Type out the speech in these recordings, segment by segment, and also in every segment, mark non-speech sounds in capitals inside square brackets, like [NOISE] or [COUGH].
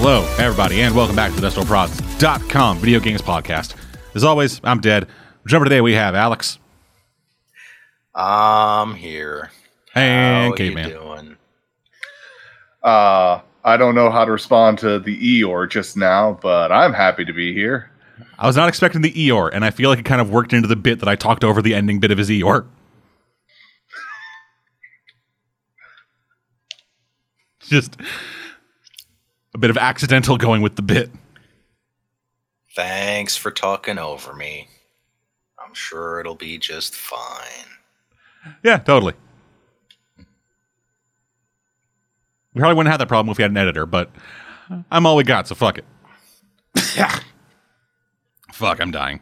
Hello, everybody, and welcome back to the DestroProds.com video games podcast. As always, I'm Dead. Jumper today, we have Alex I'm here. and How Caveman. you doing? Uh, I don't know how to respond to the Eeyore just now, but I'm happy to be here. I was not expecting the Eeyore, and I feel like it kind of worked into the bit that I talked over the ending bit of his Eeyore. [LAUGHS] Just a bit of accidental going with the bit. Thanks for talking over me. I'm sure it'll be just fine. Yeah, totally. We probably wouldn't have that problem if we had an editor, but I'm all we got, so fuck it. fuck, I'm dying.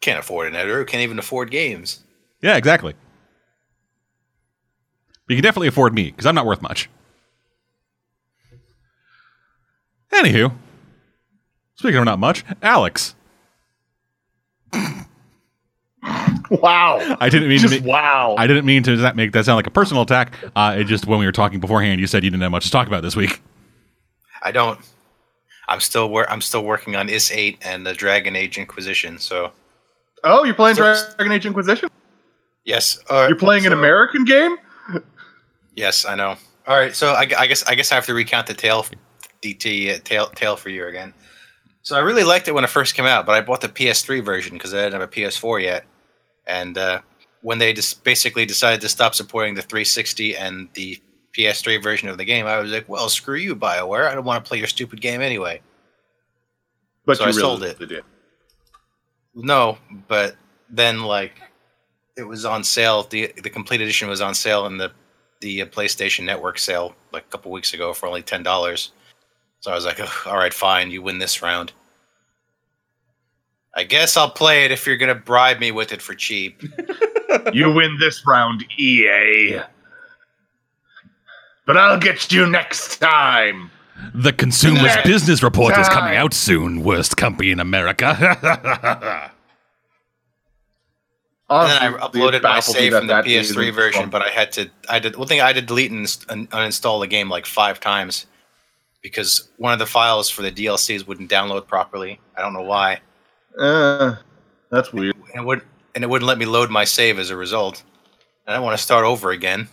Can't afford an editor. Can't even afford games. Yeah, exactly. But you can definitely afford me, because I'm not worth much. Anywho, speaking of not much, Alex. Wow. I didn't mean Just to. ma- wow. I didn't mean to that make that sound like a personal attack. Uh, it just when we were talking beforehand, you said you didn't have much to talk about this week. I don't. I'm still wor- I'm still working on Ys Eight and the Dragon Age Inquisition. So oh, you're playing So- Dragon Age Inquisition? yes, uh, You're playing an American game? Yes, I know. All right, so I, I guess I guess I have to recount the tale, DT uh, tale tale for you again. So I really liked it when it first came out, but I bought the PS3 version because I didn't have a PS4 yet. And uh, when they just basically decided to stop supporting the 360 and the PS3 version of the game, I was like, "Well, screw you, Bioware! I don't want to play your stupid game anyway." But So you I sold really it. did. No, but then like it was on sale. the The complete edition was on sale in the the uh, PlayStation Network sale like a couple weeks ago for only ten dollars. So I was like, "Ugh, all right, fine, you win this round. I guess I'll play it if you're gonna bribe me with it for cheap. [LAUGHS] You win this round, EA. But I'll get you next time. The Consumer's Next Business Report is coming out soon. Worst company in America. [LAUGHS] And then I uploaded my save from the that PS3 version, fun. but I had to. I did one thing. I did delete and inst- uninstall the game like five times because one of the files for the DLCs wouldn't download properly. I don't know why. Uh, that's weird. and it would and it wouldn't let me load my save as a result. And I want to start over again.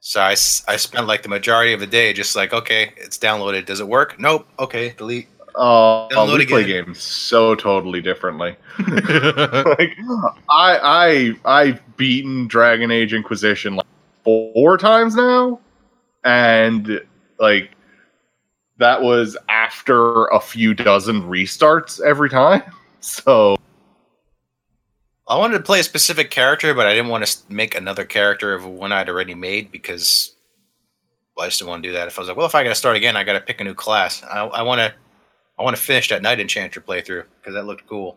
So I, I spent like the majority of the day just like, okay, it's downloaded. Does it work? Nope. Okay, delete. Oh, Download we play games so totally differently. [LAUGHS] like I I I've beaten Dragon Age Inquisition like four times now, and like that was after a few dozen restarts every time. [LAUGHS] So I wanted to play a specific character, but I didn't want to make another character of one I'd already made because well, I just didn't want to do that. If I was like, well, if I got to start again, I got to pick a new class. I, I want to I want to finish that Knight Enchanter playthrough because that looked cool.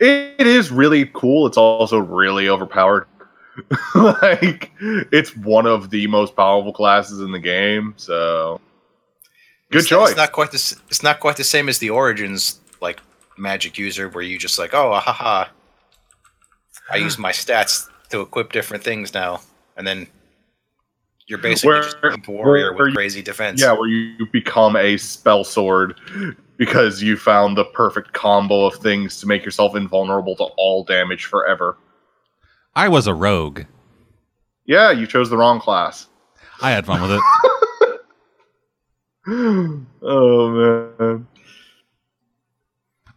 it, it is really cool. It's also really overpowered. [LAUGHS] like it's one of the most powerful classes in the game. So good it's, choice. It's not quite the it's not quite the same as the Origins like magic user where you just like oh ah, ha ha. I use my stats to equip different things now, and then you're basically Where- just a warrior with you- crazy defense. Yeah, where you become a spell sword because you found the perfect combo of things to make yourself invulnerable to all damage forever. I was a rogue. Yeah, you chose the wrong class. I had fun with it. [LAUGHS] [GASPS] oh man.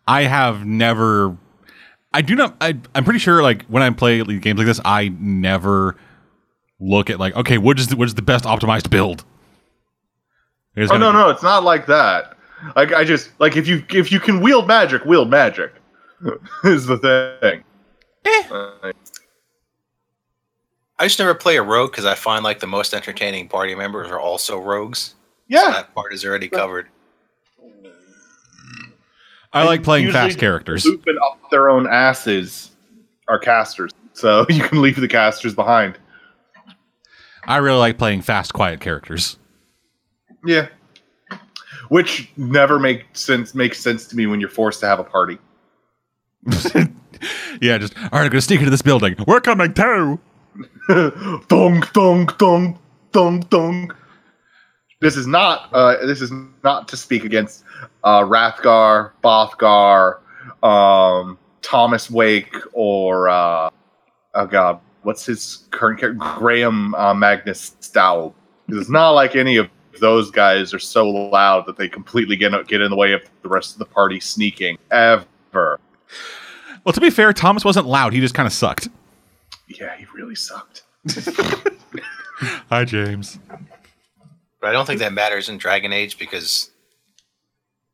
I have never. I do not. I, I'm pretty sure, like when I play games like this, I never look at like, okay, what is the, what is the best optimized build? There's Oh no, be- no, it's not like that. Like I just like if you if you can wield magic, wield magic. [LAUGHS] is the thing. Uh, I just never play a rogue because I find like the most entertaining party members are also rogues. So yeah, that part is already covered. I like playing fast characters. Looping up their own asses are casters, so [LAUGHS] you can leave the casters behind. I really like playing fast, quiet characters. Yeah. Which never makes sense makes sense to me when you're forced to have a party. [LAUGHS] yeah, just all right. I'm gonna sneak into this building. We're coming too. [LAUGHS] thong thong thong thong thong. This is not uh, this is not to speak against uh, Rathgar, Bothgar, um, Thomas Wake, or uh, oh god, what's his current character? Graham uh, Magnus Stowell. It's not like any of those guys are so loud that they completely get get in the way of the rest of the party sneaking ever. Well, to be fair, Thomas wasn't loud. He just kind of sucked. Yeah, he really sucked. [LAUGHS] Hi, James. But I don't think that matters in Dragon Age because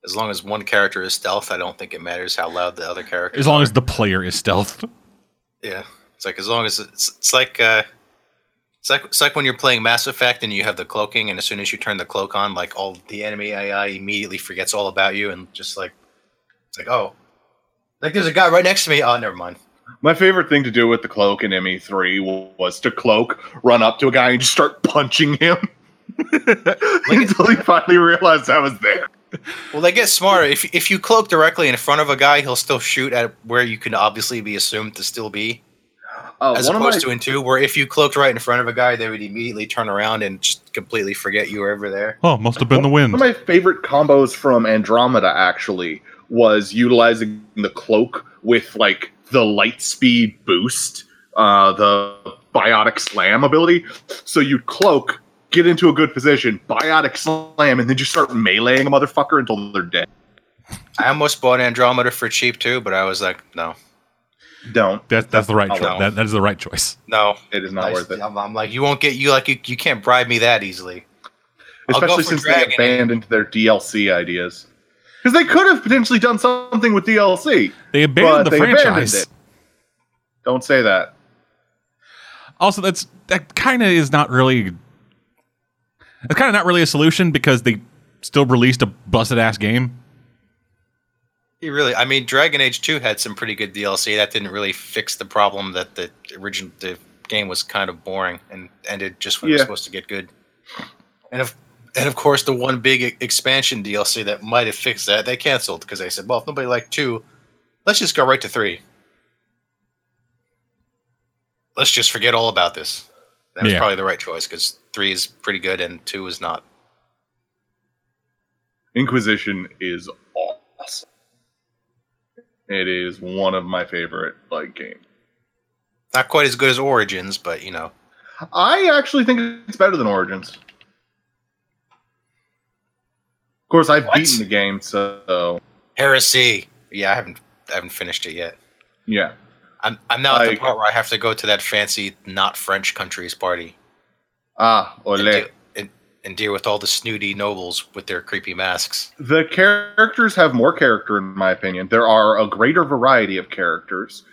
as long as one character is stealth, I don't think it matters how loud the other character. As long as the player is stealth. Yeah, it's like as long as it's it's like uh, it's like it's like when you're playing Mass Effect and you have the cloaking, and as soon as you turn the cloak on, like all the enemy AI immediately forgets all about you, and just like it's like oh, like there's a guy right next to me. Oh, never mind. My favorite thing to do with the cloak in ME3 was to cloak, run up to a guy, and just start punching him until he finally realized I was there. Well, they get smarter. If if you cloak directly in front of a guy, he'll still shoot at where you can obviously be assumed to still be, Uh, as opposed my- to in two, where if you cloaked right in front of a guy, they would immediately turn around and just completely forget you were ever there. Oh, must have been the wind. One of my favorite combos from Andromeda actually was utilizing the cloak with like the light speed boost, uh, the biotic slam ability. So you'd cloak, get into a good position, biotic slam, and then just start meleeing a motherfucker until they're dead. I almost bought Andromeda for cheap too, but I was like, no, Don't. That, that's the right Oh, choice. no. That, that is the right choice. no, It is not I, worth it. I'm, I'm like, you won't get you like you, you can't bribe me that easily. Especially since Dragon they abandoned their DLC ideas. Because they could have potentially done something with DLC. They abandoned the they abandoned franchise. it. Don't say that. Also, that's that kind of is not really. It's kind of not really a solution because they still released a busted ass game. You really, I mean, Dragon Age Two had some pretty good DLC. That didn't really fix the problem that the original the game was kind of boring and ended just when it was supposed to get good. And of and of course, the one big expansion DLC that might have fixed that they canceled because they said, well, if nobody liked two, let's just go right to three. Let's just forget all about this. That was Yeah. probably the right choice because three is pretty good and two is not. Inquisition is awesome. It is one of my favorite like games. Not quite as good as Origins, but you know, I actually think it's better than Origins. Of course, I've What? beaten the game, so Heresy. Yeah, I haven't I haven't finished it yet. yeah. I'm I'm now at the part where I have to go to that fancy not French country's party Ah, and, ole. deal, and, and deal with all the snooty nobles with their creepy masks. The characters have more character, in my opinion. There are a greater variety of characters.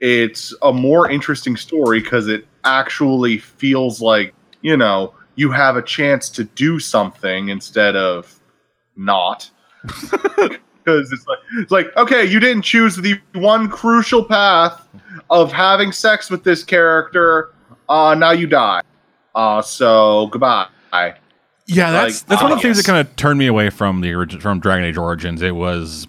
It's a more interesting story because it actually feels like, you know, you have a chance to do something instead of not. [LAUGHS] Because it's like, it's like, okay, you didn't choose the one crucial path of having sex with this character. Uh, now you die. Uh, so goodbye. Yeah, that's Like, that's one of the things that kind of turned me away from the origin from Dragon Age Origins. It was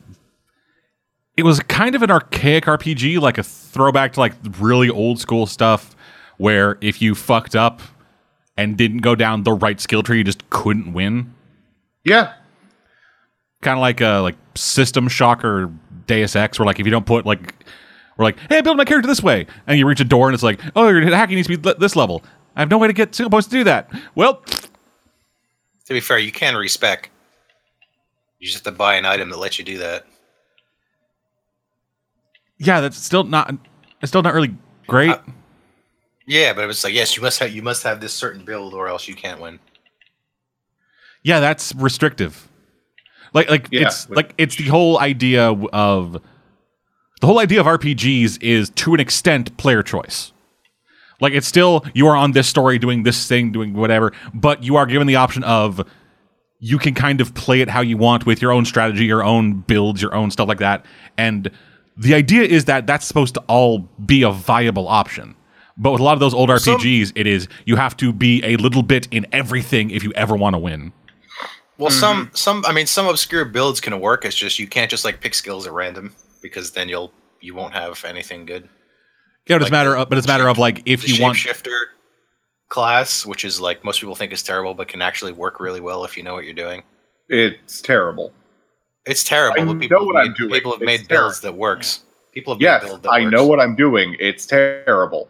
it was kind of an archaic RPG, like a throwback to like really old school stuff, where if you fucked up and didn't go down the right skill tree, you just couldn't win. Yeah, Kind of like a like System Shock or Deus Ex, where like if you don't put like we're like, hey, build my character this way, and you reach a door and it's like, oh, your hacking needs to be this level. I have no way to get supposed to do that. Well, To be fair, you can respec. You just have to buy an item that lets you do that. yeah, that's still not it's still not really great. Uh, Yeah, but it was like, yes, you must have you must have this certain build or else you can't win. yeah, that's restrictive. Like like Yeah, it's which- like it's the whole idea of the whole idea of RPGs is to an extent player choice. Like it's still you are on this story doing this thing, doing whatever, but you are given the option of you can kind of play it how you want with your own strategy, your own builds, your own stuff like that. And the idea is that that's supposed to all be a viable option. But with a lot of those old Some- RPGs, it is you have to be a little bit in everything if you ever want to win. Well, some mm-hmm. some I mean some obscure builds can work. It's just you can't just like pick skills at random because then you'll you won't have anything good. Yeah, but it's Like a matter of, but it's a matter of like if The you want shifter class, which is like most people think is terrible, but can actually work really well if you know what you're doing. It's terrible. It's terrible. I but people know what have I'm made, doing. People have It's made builds that works. People have made Yes, that I works. know what I'm doing. It's terrible.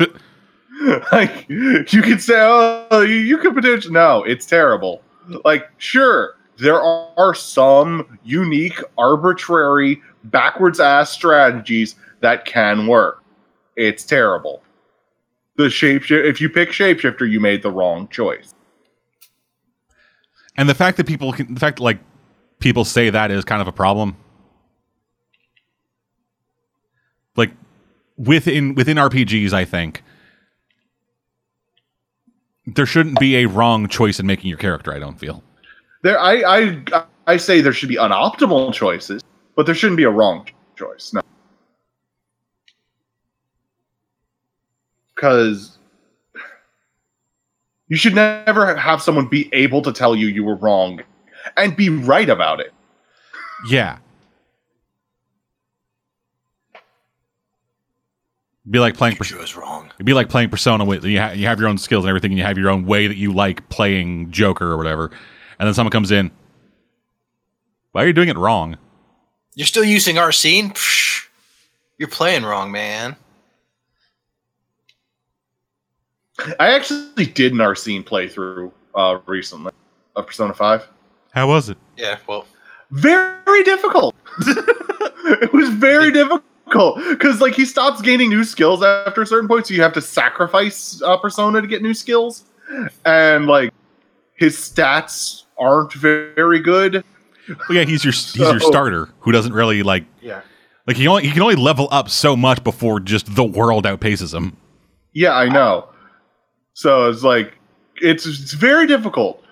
[LAUGHS] like you could say, oh, you, you could potentially. No, it's terrible. Like, sure, there are some unique, arbitrary, backwards ass strategies that can work. It's terrible. The shapeshift. If you pick shapeshifter, you made the wrong choice. And the fact that people can, the fact like people say that is kind of a problem. Like within within RPGs, I think there shouldn't be a wrong choice in making your character. I don't feel. There, I, I, I say there should be unoptimal choices, but there shouldn't be a wrong choice. No, because you should never have someone be able to tell you you were wrong and be right about it. Yeah. Be like playing. You was wrong. It'd be like playing Persona with you, ha- you have your own skills and everything, and you have your own way that you like playing Joker or whatever. And then someone comes in. Why are you doing it wrong? You're still using Arsene? Psh, You're playing wrong, man. I actually did an Arsene playthrough uh, recently of Persona Five. How was it? Yeah, well, very difficult. [LAUGHS] it was very difficult because like he stops gaining new skills after a certain point, so you have to sacrifice uh, Persona to get new skills, and like his stats aren't very good. Well, yeah, he's your he's your starter who doesn't really like yeah. like he only he can only level up so much before just the world outpaces him. Yeah, I know. So it's like it's it's very difficult.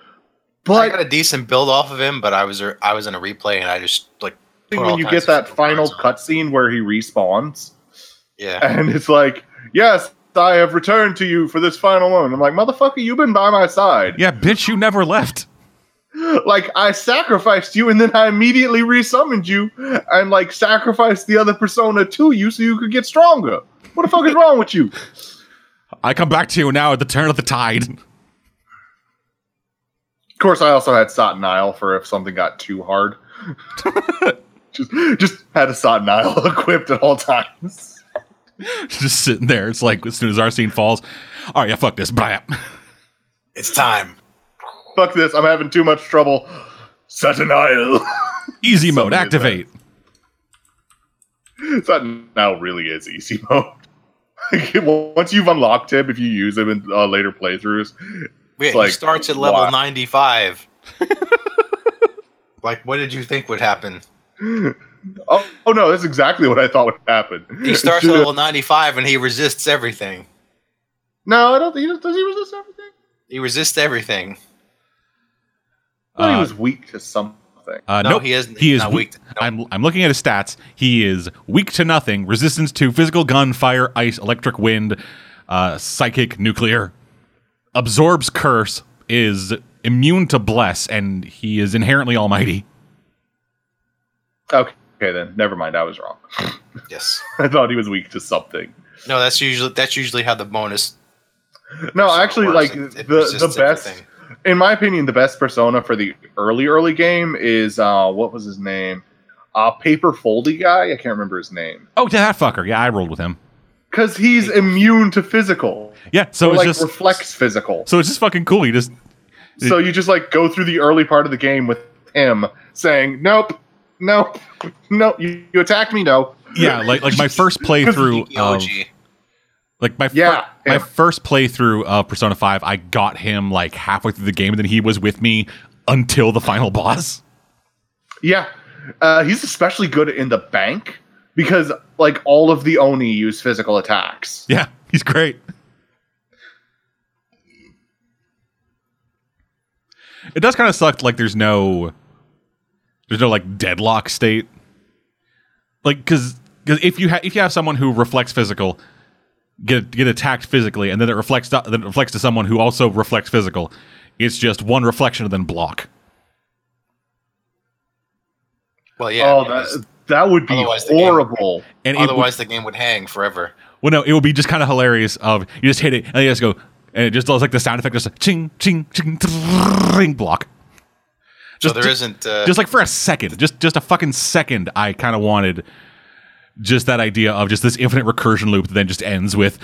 But I got a decent build off of him, but I was I was in a replay and I just like put all when you get that final cards on. cutscene where he respawns, yeah, [LAUGHS] and it's like, yes, I have returned to you for this final moment. I'm like, motherfucker, you've been by my side. Yeah, bitch, you never left. [LAUGHS] like I sacrificed you and then I immediately resummoned you and like sacrificed the other persona to you so you could get stronger. What the fuck is wrong with you? [LAUGHS] I come back to you now at the turn of the tide. Of course, I also had Satanael for if something got too hard. Just, just had a Satanael [LAUGHS] equipped at all times. just sitting there. It's like as soon as Arsene falls, all right, yeah, fuck this. Bam. it's time. Fuck this! I'm having too much trouble. Satanael. [LAUGHS] Easy mode, Something is activate. Sot Nile really is easy [LAUGHS] mode. Once you've unlocked him, if you use him in uh, later playthroughs, Yeah, It's like, he starts at level wow. 95. like, what did you think would happen? Oh, oh no, that's exactly what I thought would happen. He starts at level 95 and he resists everything. No, I don't think he does. Does he resist everything? He resists everything. I thought he Uh, was weak to something. Uh, No, nope. he isn't- He is weak. weak to- no. I'm I'm looking at his stats. He is weak to nothing. Resistance to physical gun, fire, ice, electric wind, uh, psychic, nuclear. Absorbs curse. Is immune to bless, and he is inherently almighty. Okay, okay then never mind. I was wrong. [LAUGHS] Yes. I thought he was weak to something. No, that's usually that's usually how the bonus. No, actually, works. like It- it the the best, everything. in my opinion, the best persona for the early early game is uh what was his name? Uh paper foldy guy. I can't remember his name Oh, yeah, that fucker. Yeah, I rolled with him. because he's immune to physical. Yeah, so So it's like just reflects physical. so it's just fucking cool. You just So you just like go through the early part of the game with him saying, "Nope, nope, no, You, you attacked me, no." yeah, like like my first playthrough [LAUGHS] of EOG. like my fir- Yeah, my first playthrough of Persona Five. I got him like halfway through the game, and then he was with me until the final [LAUGHS] boss. Yeah, uh, he's especially good in the bank because like all of the Oni use physical attacks. Yeah, he's great. It does kind of suck. Like there's no, there's no like deadlock state. Like because because if you ha- if you have someone who reflects physical, get get attacked physically, and then it reflects to, then it reflects to someone who also reflects physical, it's just one reflection and then block. Well, yeah. oh, that that would be Otherwise the horrible. And it would- otherwise, the game would hang forever. Well, no, it would be just kind of hilarious. Of you just hit it and you just go and it just does like the sound effect, just like ching ching ching ring block. So there just, isn't. Uh, just like for a second, just just a fucking second, I kind of wanted just that idea of just this infinite recursion loop that then just ends with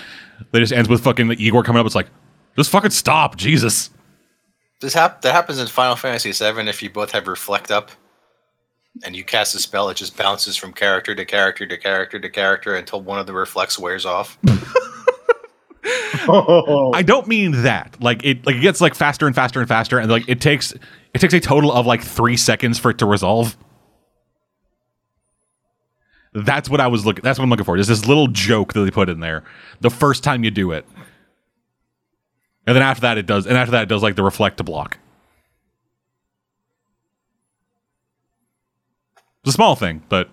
that just ends with fucking Igor coming up. It's like just fucking stop, Jesus. this hap- that happens in Final Fantasy VII if you both have reflect up, and you cast a spell, it just bounces from character to character to character to character until one of the reflects wears off. [LAUGHS] [LAUGHS] I don't mean that. Like it like it gets like faster and faster and faster, and like it takes it takes a total of like three seconds for it to resolve. That's what I was looking. That's what I'm looking for. Just this little joke that they put in there the first time you do it, and then after that it does, and after that it does like the reflect to block. It's a small thing, but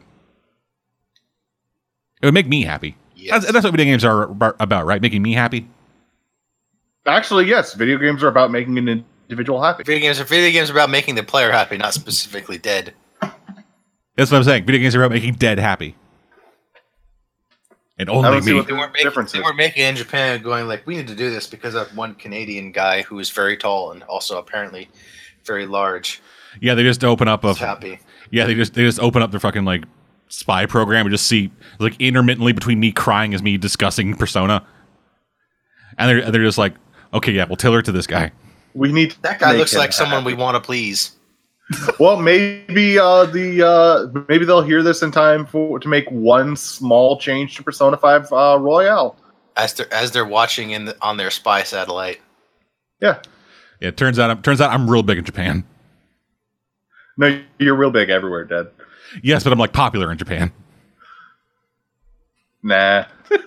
it would make me happy. Yes. That's, that's what video games are about, right? Making me happy. Actually, yes. Video games are about making an individual happy. Video games are video games are about making the player happy, not specifically dead. [LAUGHS] That's what I'm saying. Video games are about making dead happy. And I only don't see me. what They weren't making, Differences. they weren't making it in Japan going like we need to do this because of one Canadian guy who is very tall and also apparently very large. Yeah, they just open up a happy. yeah, they just they just open up their fucking like spy program and just see like intermittently between me crying as me discussing Persona, and they're they're just like, okay, yeah, we'll tailor it to this guy. We need That guy looks him like someone we want to please. [LAUGHS] Well, maybe uh, the uh, maybe they'll hear this in time for to make one small change to Persona Five uh, Royal. As they're as they're watching in the, on their spy satellite. Yeah, Yeah, it turns out I'm, turns out I'm real big in Japan. no, you're real big everywhere, Dad. Yes, but I'm like popular in Japan. Nah, [LAUGHS]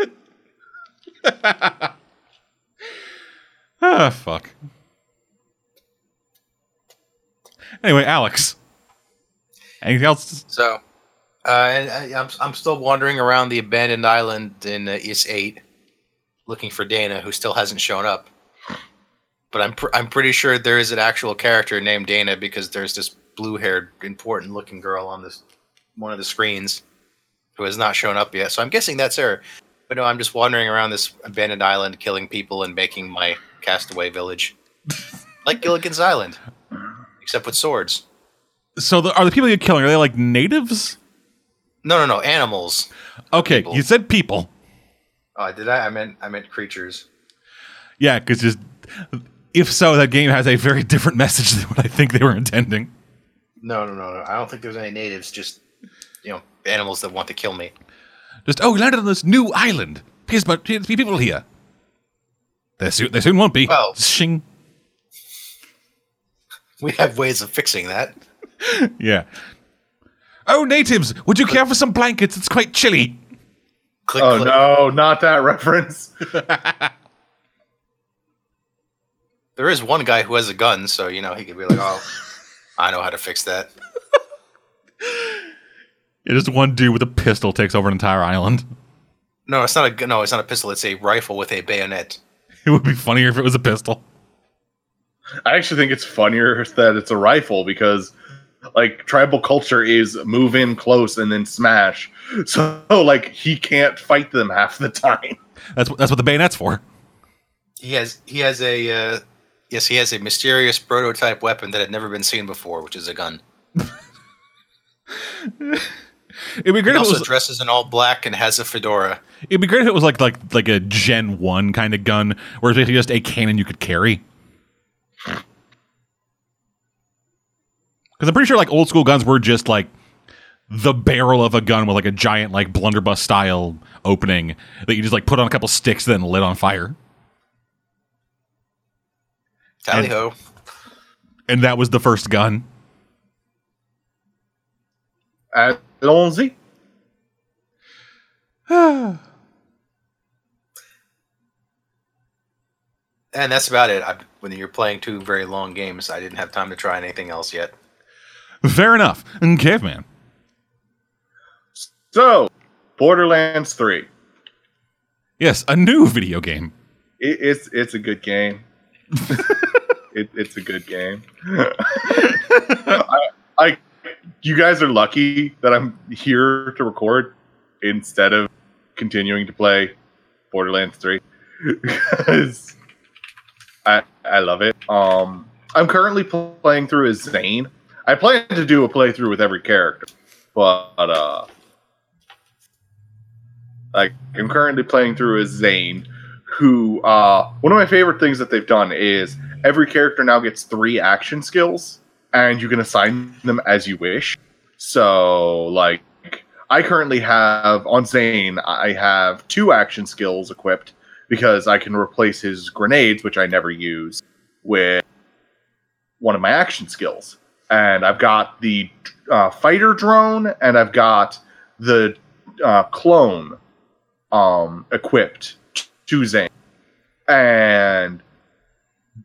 Ah, fuck. Anyway, Alex. Anything else? So, uh, and I, I'm I'm still wandering around the abandoned island in uh, Ys Eight, looking for Dana, who still hasn't shown up. But I'm pr- I'm pretty sure there is an actual character named Dana because there's this blue-haired, important-looking girl on this one of the screens who has not shown up yet. So I'm guessing that's her. But no, I'm just wandering around this abandoned island, killing people and making my castaway village, [LAUGHS] like Gilligan's Island, except with swords. So, the, are the people you're killing are they like natives? No, no, no, animals. Okay, People. you said people. Oh, did I? I meant I meant creatures. Yeah, because just if so, that game has a very different message than what I think they were intending. No, no, no, no. I don't think there's any natives. Just you know, animals that want to kill me. Just oh, we landed on this new island. Here's but here's people here. There soon, there soon won't be. Well- Shing. We have ways of fixing that. [LAUGHS] Yeah. Oh, natives, would you care for some blankets? It's quite chilly. Click, oh click. no, not that reference. [LAUGHS] There is one guy who has a gun, so you know he could be like, "Oh, I know how to fix that." [LAUGHS] Yeah, just one dude with a pistol takes over an entire island. No, it's not a. No, it's not a pistol. It's a rifle with a bayonet. [LAUGHS] It would be funnier if it was a pistol. I actually think it's funnier that it's a rifle because like tribal culture is move in close and then smash. [LAUGHS] So like he can't fight them half the time. That's what that's what the bayonet's for. He has he has a uh, yes he has a mysterious prototype weapon that had never been seen before, which is a gun. [LAUGHS] It'd be great He if it also was. dresses in all black and has a fedora. It'd be great if it was like like like a Gen One kind of gun, where it's basically just a cannon you could carry. Because I'm pretty sure like old school guns were just like the barrel of a gun with like a giant like blunderbuss style opening that you just like put on a couple sticks then lit on fire, Tally ho! and that was the first gun. Allons-y. [SIGHS] And that's about it. I, when you're playing two very long games, I didn't have time to try anything else yet. Fair enough. And caveman. So, Borderlands 3. Yes, a new video game. It, it's it's a good game. [LAUGHS] it, it's a good game. [LAUGHS] I, I you guys are lucky that I'm here to record instead of continuing to play Borderlands 3. [LAUGHS] 'Cause I, I love it. Um, I'm currently pl- playing through as Zane. I plan to do a playthrough with every character, but uh, like I'm currently playing through as Zane, who uh, one of my favorite things that they've done is every character now gets three action skills, and you can assign them as you wish. So, like, I currently have on Zane, I have two action skills equipped because I can replace his grenades, which I never use, with one of my action skills. And I've got the uh, fighter drone and I've got the uh, clone um, equipped to Zane. And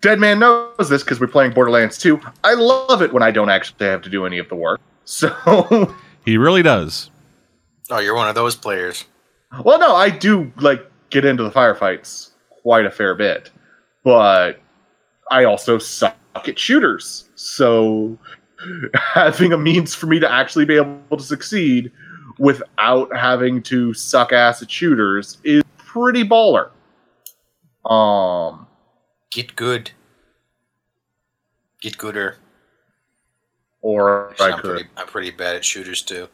Deadman knows this because we're playing Borderlands 2. I love it when I don't actually have to do any of the work. [LAUGHS] So, He really does. Oh, you're one of those players. well, no, I do like get into the firefights quite a fair bit, but I also suck at shooters. So, [LAUGHS] having a means for me to actually be able to succeed without having to suck ass at shooters is pretty baller. Um, Get good. Get gooder. or Actually, I I'm could, pretty, I'm pretty bad at shooters too.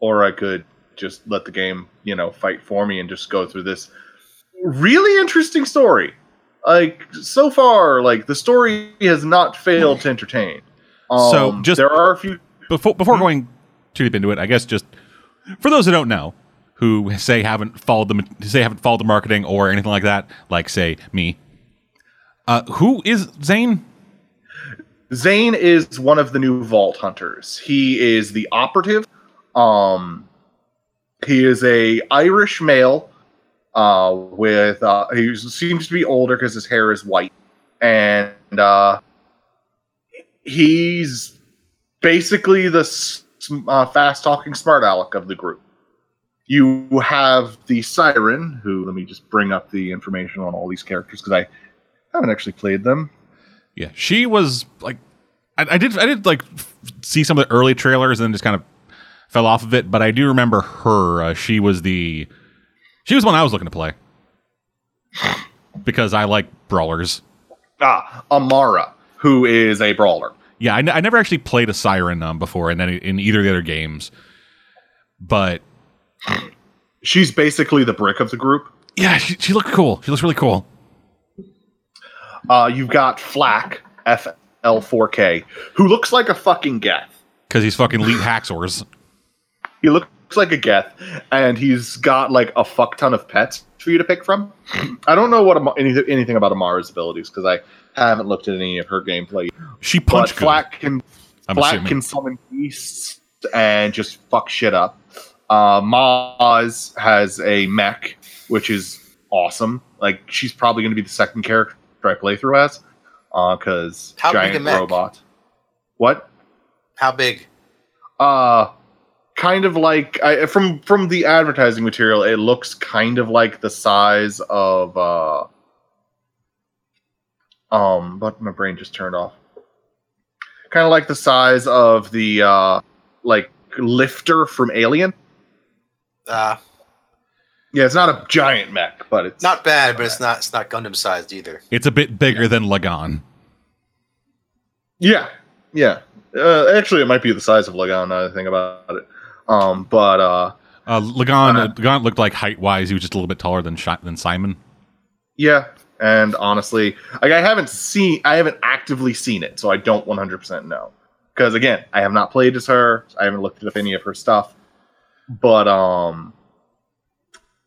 or I could just let the game, you know, fight for me and just go through this really interesting story. Like so far, like the story has not failed to entertain. Um, So, just- there are a few. Before before going too deep into it, I guess just for those who don't know, who say haven't followed the say haven't followed the marketing or anything like that, like say me. Uh, who is Zane? Zane is one of the new Vault Hunters. He is the operative. Um, he is a Irish male. Uh, with uh, he seems to be older because his hair is white, and uh, he's basically the uh, fast talking smart aleck of the group. You have the Siren, who let me just bring up the information on all these characters because I haven't actually played them. Yeah, she was like, I, I did I did like f- see some of the early trailers and then just kind of fell off of it, but I do remember her. Uh, she was the she was one I was looking to play [SIGHS] because I like brawlers. Ah, Amara, who is a brawler. Yeah, I, n- I never actually played a siren um, before in any, in either of the other games, but She's basically the brick of the group. yeah, she, she looked cool. She looks really cool. Uh, you've got Flack, FL4K, who looks like a fucking Geth. because he's fucking elite hacksaws. He looks like a Geth, and he's got like a fuck ton of pets for you to pick from. [CLEARS THROAT] I don't know what Ama- anything, anything about Amara's abilities because I haven't looked at any of her gameplay. She But good. Flack can I'm Flack assuming. can summon beasts and just fuck shit up. Uh, Moze has a mech, which is awesome. Like she's probably going to be the second character I play through as, because How big a giant mech? robot. What? How big? Uh kind of like I, from from the advertising material, it looks kind of like the size of uh um. But my brain just turned off. Kind of like the size of the uh like lifter from Alien. Uh, Yeah, it's not a giant mech, but it's not bad, but it's not it's not Gundam sized either. It's a bit bigger than Lagann. Yeah, yeah. Uh, actually, it might be the size of Lagann. Now that I think about it. Um, but uh, Uh, Lagann, Uh, Lagann looked like height wise, he was just a little bit taller than Shi- than Simon. yeah. And honestly, like I haven't seen, I haven't actively seen it, so I don't 100% know. Because again, I have not played as her. I haven't looked at any of her stuff. But um,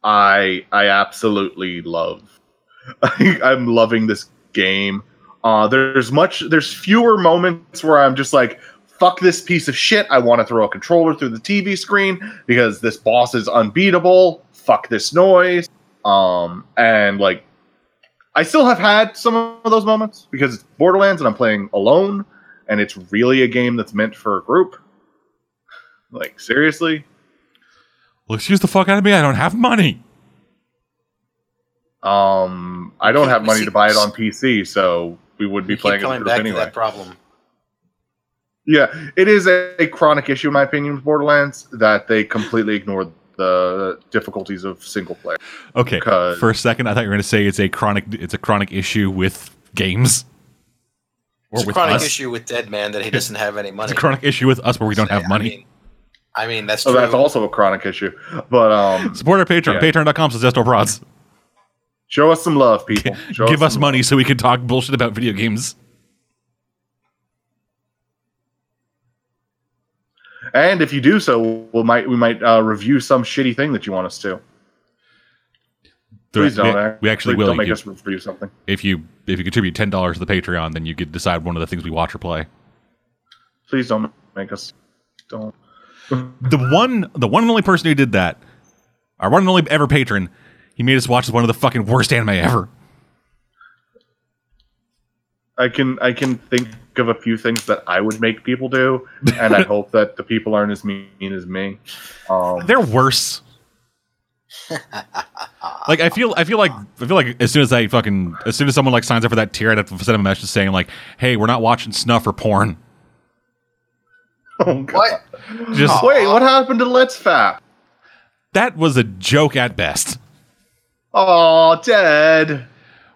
I I absolutely love. [LAUGHS] I'm loving this game. Uh, there's much. There's fewer moments where I'm just like, "Fuck this piece of shit." I want to throw a controller through the TV screen because this boss is unbeatable. Fuck this noise. Um, and like, I still have had some of those moments because it's Borderlands and I'm playing alone, and it's really a game that's meant for a group. Like seriously, Well, excuse the fuck out of me. I don't have money. um, I don't have money to buy it on PC, so we would be We playing as a coming group back anyway. to that problem. Yeah, it is a, a chronic issue, in my opinion, with Borderlands that they completely ignore the difficulties of single player. Okay. For a second, I thought you were going to say it's a chronic it's a chronic issue with games. Or It's a chronic us. issue with Dead Man that he [LAUGHS] doesn't have any money. It's a chronic issue with us where we don't have I money. mean, I mean that's So true. that's also a chronic issue. But um, Support our Patreon, Yeah. patreon.com slash Prods. show us some love, people. Show Give us some money so we can talk bullshit about video games. And if you do so, we might we might uh, review some shitty thing that you want us to. Please don't. we, act- we actually please will. Don't make You- us review something. if you if you contribute ten dollars to the Patreon, then you could decide one of the things we watch or play. Please don't make us. Don't. The one the one and only person who did that, our one and only ever patron, he made us watch one of the fucking worst anime ever. I can I can think of a few things that I would make people do, and I hope that the people aren't as mean as me. Um, They're worse. like I feel I feel like I feel like as soon as I fucking as soon as someone like signs up for that tier, I'd have to send them a message saying like, "Hey, we're not watching snuff or porn." oh God. What? Just Wait, what happened to Let's Fap? that was a joke at best. Oh, dead.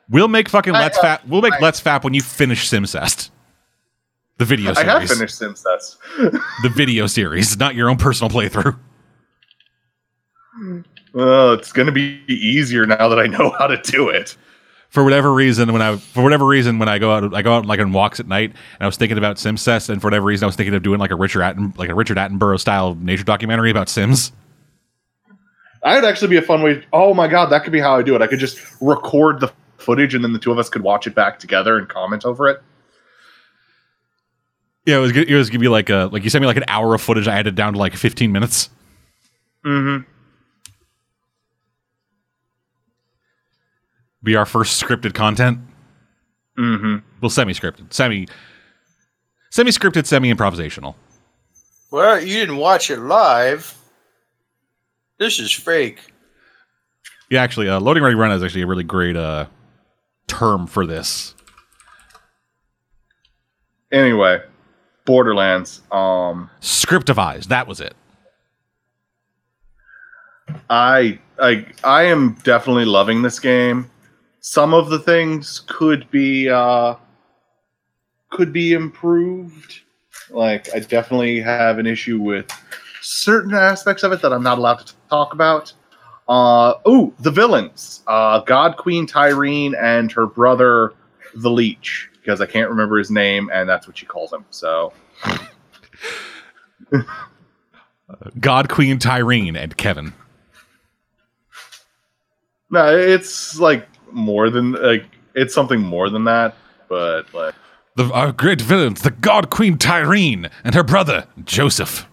We'll make fucking Let's Fap. We'll make I- Let's Fap when you finish Simcest, the video series. I have finished Simcest. the video series, not your own personal playthrough. Oh, it's gonna be easier now that I know how to do it. For whatever reason, when I for whatever reason when I go out, I go out like on walks at night, and I was thinking about Simcest, and for whatever reason, I was thinking of doing like a Richard Atten, like a Richard Attenborough style nature documentary about Sims. That'd actually be a fun way. Oh my god, that could be how I do it. I could just record the footage, and then the two of us could watch it back together and comment over it. Yeah, it was it was gonna be like a like you sent me like an hour of footage. I it down to like fifteen minutes. Mm-hmm. Be our first scripted content. Mm-hmm. Well, semi-scripted, semi, semi-scripted, semi-improvisational. Well, you didn't watch it live. This is fake. Yeah, actually, uh, loading ready run is actually a really great uh, term for this. Anyway, Borderlands. Um, Scriptivized. That was it. I I I am definitely loving this game. Some of the things could be uh could be improved. Like I definitely have an issue with certain aspects of it that I'm not allowed to talk about. Uh oh, the villains. Uh God Queen Tyreen and her brother the Leech because I can't remember his name and that's what she calls him. So [LAUGHS] God, Queen, Tyreen, and Kevin. no, it's like more than like it's something more than that, but like The our great villains, the God Queen Tyreen and her brother Joseph.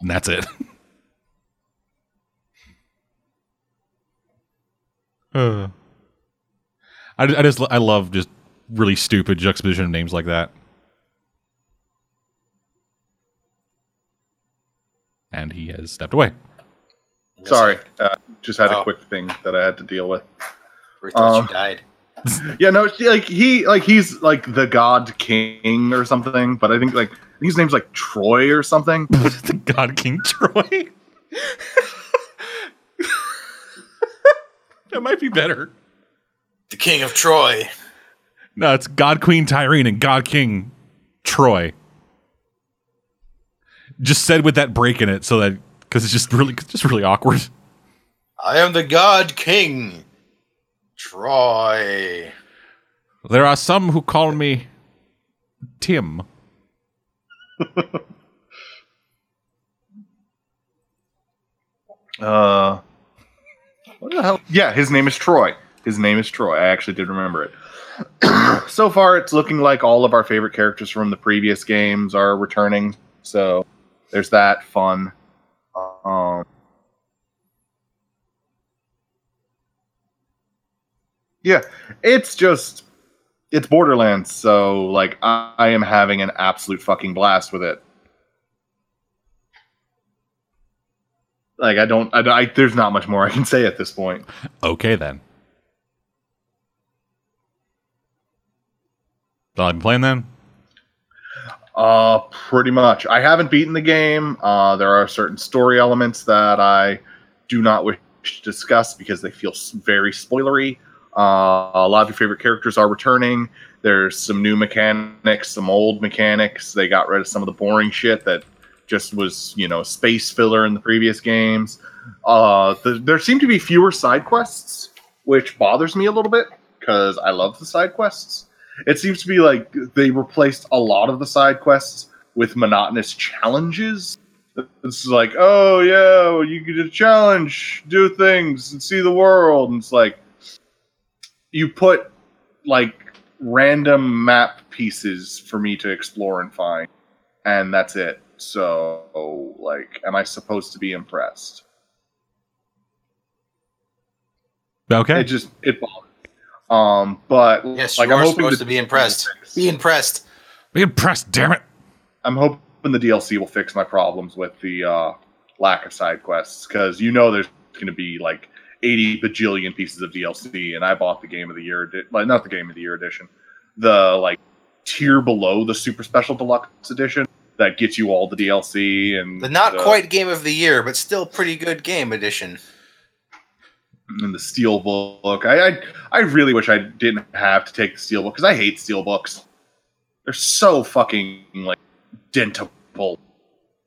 And that's it. [LAUGHS] Uh. I, I just I love just really stupid juxtaposition of names like that. And he has stepped away. Sorry, uh, just had a Oh. quick thing that I had to deal with. We thought Um, you died. [LAUGHS] Yeah, no, she- like he, like he's like the God King or something, but I think like his name's like Troy or something. [LAUGHS] the God King Troy. that might be better. The King of Troy. No, it's God Queen Tyreen and God King Troy. Just said with that break in it, so that because it's just really, just really awkward. I am the God King. Troy. There are some who call me Tim. [LAUGHS] Uh, what the hell? Yeah, his name is Troy. His name is Troy. I actually did remember it. [CLEARS THROAT] so far, it's looking like all of our favorite characters from the previous games are returning. So there's that fun. Um, yeah, it's just it's Borderlands. So like, I, I am having an absolute fucking blast with it. Like I don't, I, I there's not much more I can say at this point. Okay then. I've been playing then. Uh, pretty much. I haven't beaten the game. Uh, there are certain story elements that I do not wish to discuss because they feel very spoilery. Uh, a lot of your favorite characters are returning. There's some new mechanics, some old mechanics. They got rid of some of the boring shit that just was, you know, space filler in the previous games. Uh, the, there seem to be fewer side quests, which bothers me a little bit because I love the side quests. It seems to be like they replaced a lot of the side quests with monotonous challenges. It's like, oh yeah, well, you get a challenge, do things, and see the world. And it's like you put like random map pieces for me to explore and find, and that's it. So, like, am I supposed to be impressed? Okay. It just it bothers. Um, but Yes, like you I'm are hoping supposed the to be impressed. Be impressed. Be impressed, damn it. I'm hoping the DLC will fix my problems with the uh, lack of side quests because you know there's going to be like 80 bajillion pieces of DLC, and I bought the game of the year, like not the game of the year edition, the like tier below the super special deluxe edition that gets you all the DLC and The not the- quite game of the year, but still pretty good game edition. and the steel book. I, I I really wish I didn't have to take the steel book because I hate steel books. They're so fucking like dentable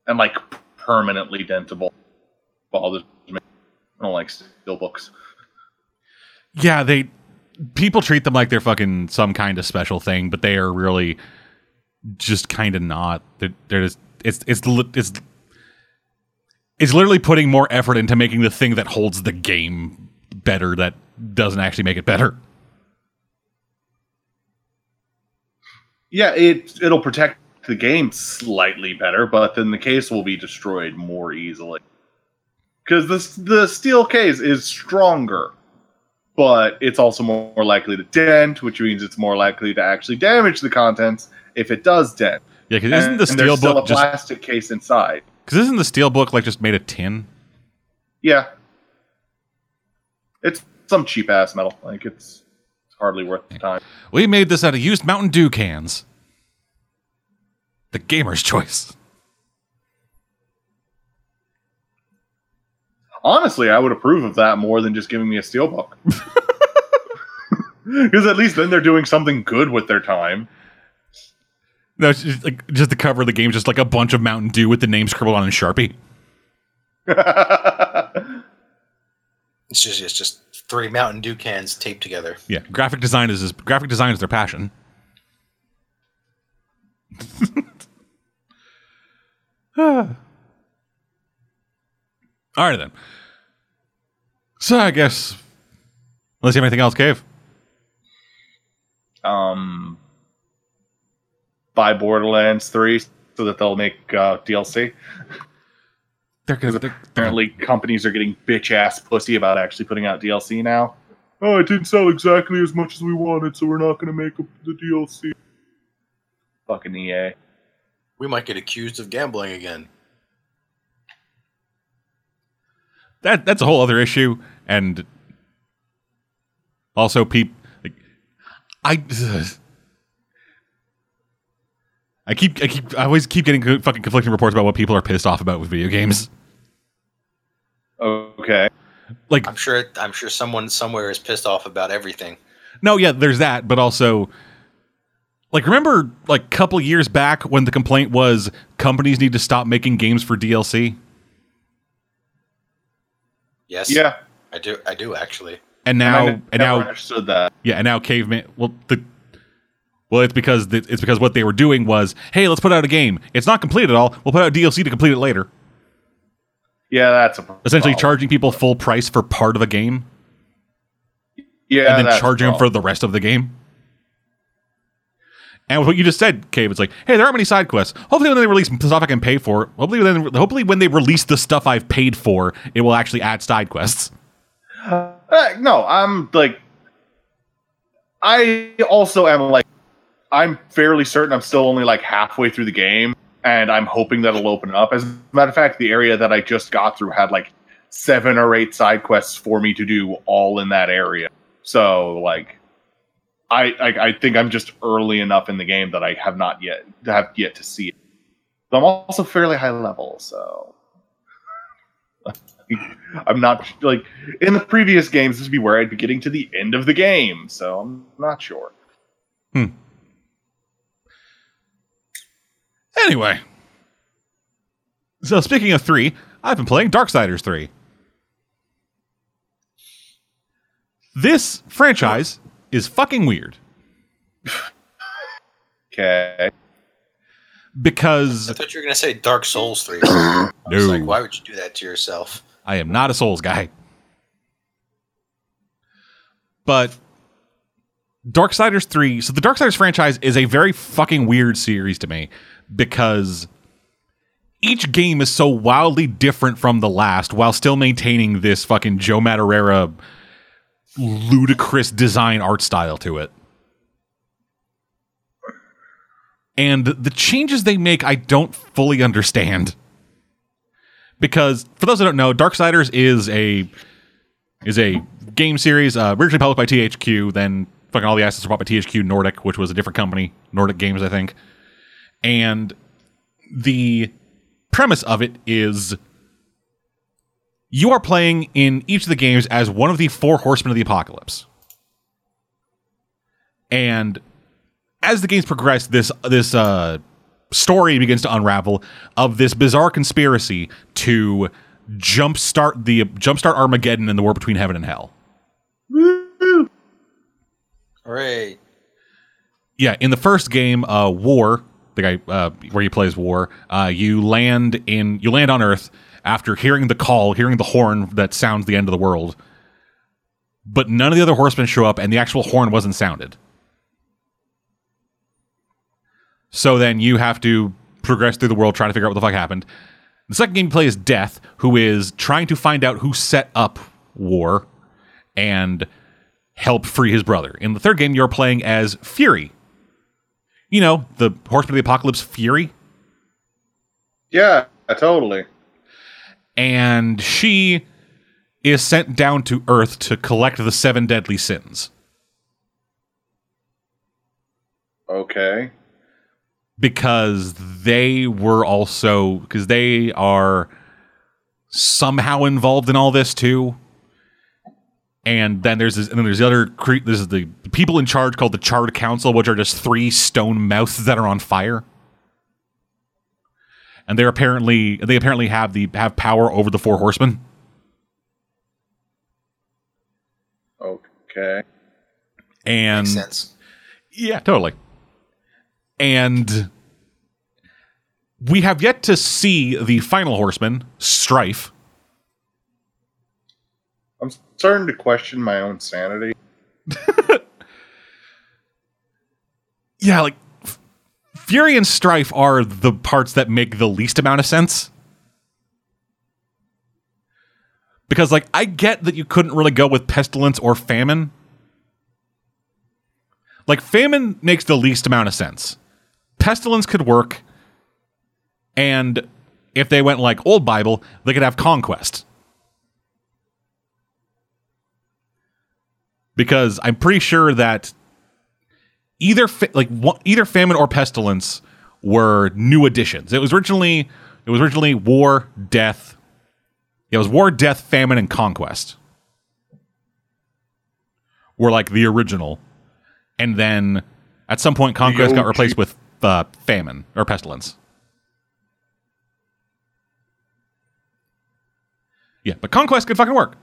and like permanently dentable. All me. I don't like steel books. Yeah, they people treat them like they're fucking some kind of special thing, but they are really just kind of not. They're, they're just it's it's it's it's literally putting more effort into making the thing that holds the game better that doesn't actually make it better. Yeah, it it'll protect the game slightly better, but then the case will be destroyed more easily. Because the the steel case is stronger, but it's also more likely to dent, which means it's more likely to actually damage the contents if it does dent. Yeah, because isn't the steel still book a just plastic case inside? because isn't the steel book like just made of tin? Yeah, it's some cheap ass metal. Like it's, it's hardly worth the time. We made this out of used Mountain Dew cans. The gamer's [LAUGHS] choice. Honestly, I would approve of that more than just giving me a steelbook. Because [LAUGHS] at least then they're doing something good with their time. No, it's just like just the cover of the game, is just like a bunch of Mountain Dew with the name scribbled on in Sharpie. [LAUGHS] It's just it's just three Mountain Dew cans taped together. Yeah, graphic design is his, graphic design is their passion. [LAUGHS] All right then. So I guess unless you have anything else, Cave. um, buy Borderlands 3 so that they'll make uh, DLC. They're good. Apparently, companies are getting bitch ass pussy about actually putting out DLC now. Oh, it didn't sell exactly as much as we wanted, so we're not going to make the DLC. Fucking EA. We might get accused of gambling again. That that's a whole other issue and also peep like i [SIGHS] i keep i keep i always keep getting co- fucking conflicting reports about what people are pissed off about with video games Okay. like I'm sure I'm sure someone somewhere is pissed off about everything. no yeah there's that but also like remember like a couple years back when the complaint was companies need to stop making games for dlc Yes. Yeah. I do I do actually. and now never and now understood that. Yeah, and now caveman. Well, the well, it's because the, it's because what they were doing was, hey, let's put out a game. It's not complete at all. We'll put out DLC to complete it later. Yeah, that's a Essentially, charging people full price for part of a game, yeah, and then that's a charging them for the rest of the game. And what you just said, Cave, it's like, hey, there aren't many side quests. Hopefully, when they release stuff I can pay for, hopefully, hopefully when they release the stuff I've paid for, it will actually add side quests. Uh, no, I'm like, I also am like, I'm fairly certain I'm still only like halfway through the game, and I'm hoping that it'll open up. As a matter of fact, the area that I just got through had like seven or eight side quests for me to do all in that area. So like, I I, I think I'm just early enough in the game that I have not yet have yet to see it. But I'm also fairly high level, so [LAUGHS] I'm not like in the previous games. This would be where I'd be getting to the end of the game, so I'm not sure. Hmm. Anyway. So speaking of three, I've been playing Darksiders 3. This franchise is fucking weird Okay. because I thought you were gonna say Dark Souls three. [COUGHS] I was No. like, why would you do that to yourself? I am not a Souls guy. But Darksiders 3, so the Darksiders franchise is a very fucking weird series to me because each game is so wildly different from the last while still maintaining this fucking Joe Madureira ludicrous design art style to it. And the changes they make, I don't fully understand because for those that don't know, Darksiders is a is a game series uh, originally published by THQ. Then fucking all the assets were bought by THQ Nordic, which was a different company, Nordic Games, I think. And the premise of it is you are playing in each of the games as one of the four horsemen of the apocalypse. And as the games progress, this this uh, story begins to unravel of this bizarre conspiracy to jumpstart the jumpstart Armageddon and the war between heaven and hell. Hooray! Yeah, in the first game, uh, War, the guy uh, where he plays War, uh, you land in you land on Earth after hearing the call, hearing the horn that sounds the end of the world. But none of the other horsemen show up, and the actual horn wasn't sounded. So then you have to progress through the world trying to figure out what the fuck happened. The second game you play is Death, who is trying to find out who set up War and help free his brother. In the third game, you're playing as Fury. You know, the Horseman of the Apocalypse Fury. Yeah, totally. And she is sent down to Earth to collect the seven deadly sins. Okay. because they were also because they are somehow involved in all this too. And then there's this, and then there's the other cre- this is the people in charge called the Charred Council, which are just three stone mouths that are on fire. And they're apparently they apparently have the have power over the four horsemen. Okay. And Makes sense. Yeah, totally. And we have yet to see the final horseman, Strife. I'm starting to question my own sanity. [LAUGHS] Yeah, like F- Fury and Strife are the parts that make the least amount of sense. Because like I get that you couldn't really go with pestilence or famine. Like famine makes the least amount of sense. Pestilence could work and if they went like old Bible, they could have conquest. Because I'm pretty sure that either fa- like one, either famine or pestilence were new additions. It was originally it was originally war, death. Yeah, it was war, death, famine, and conquest. Were like the original, and then at some point, conquest got replaced with uh, famine or pestilence. Yeah, but conquest could fucking work,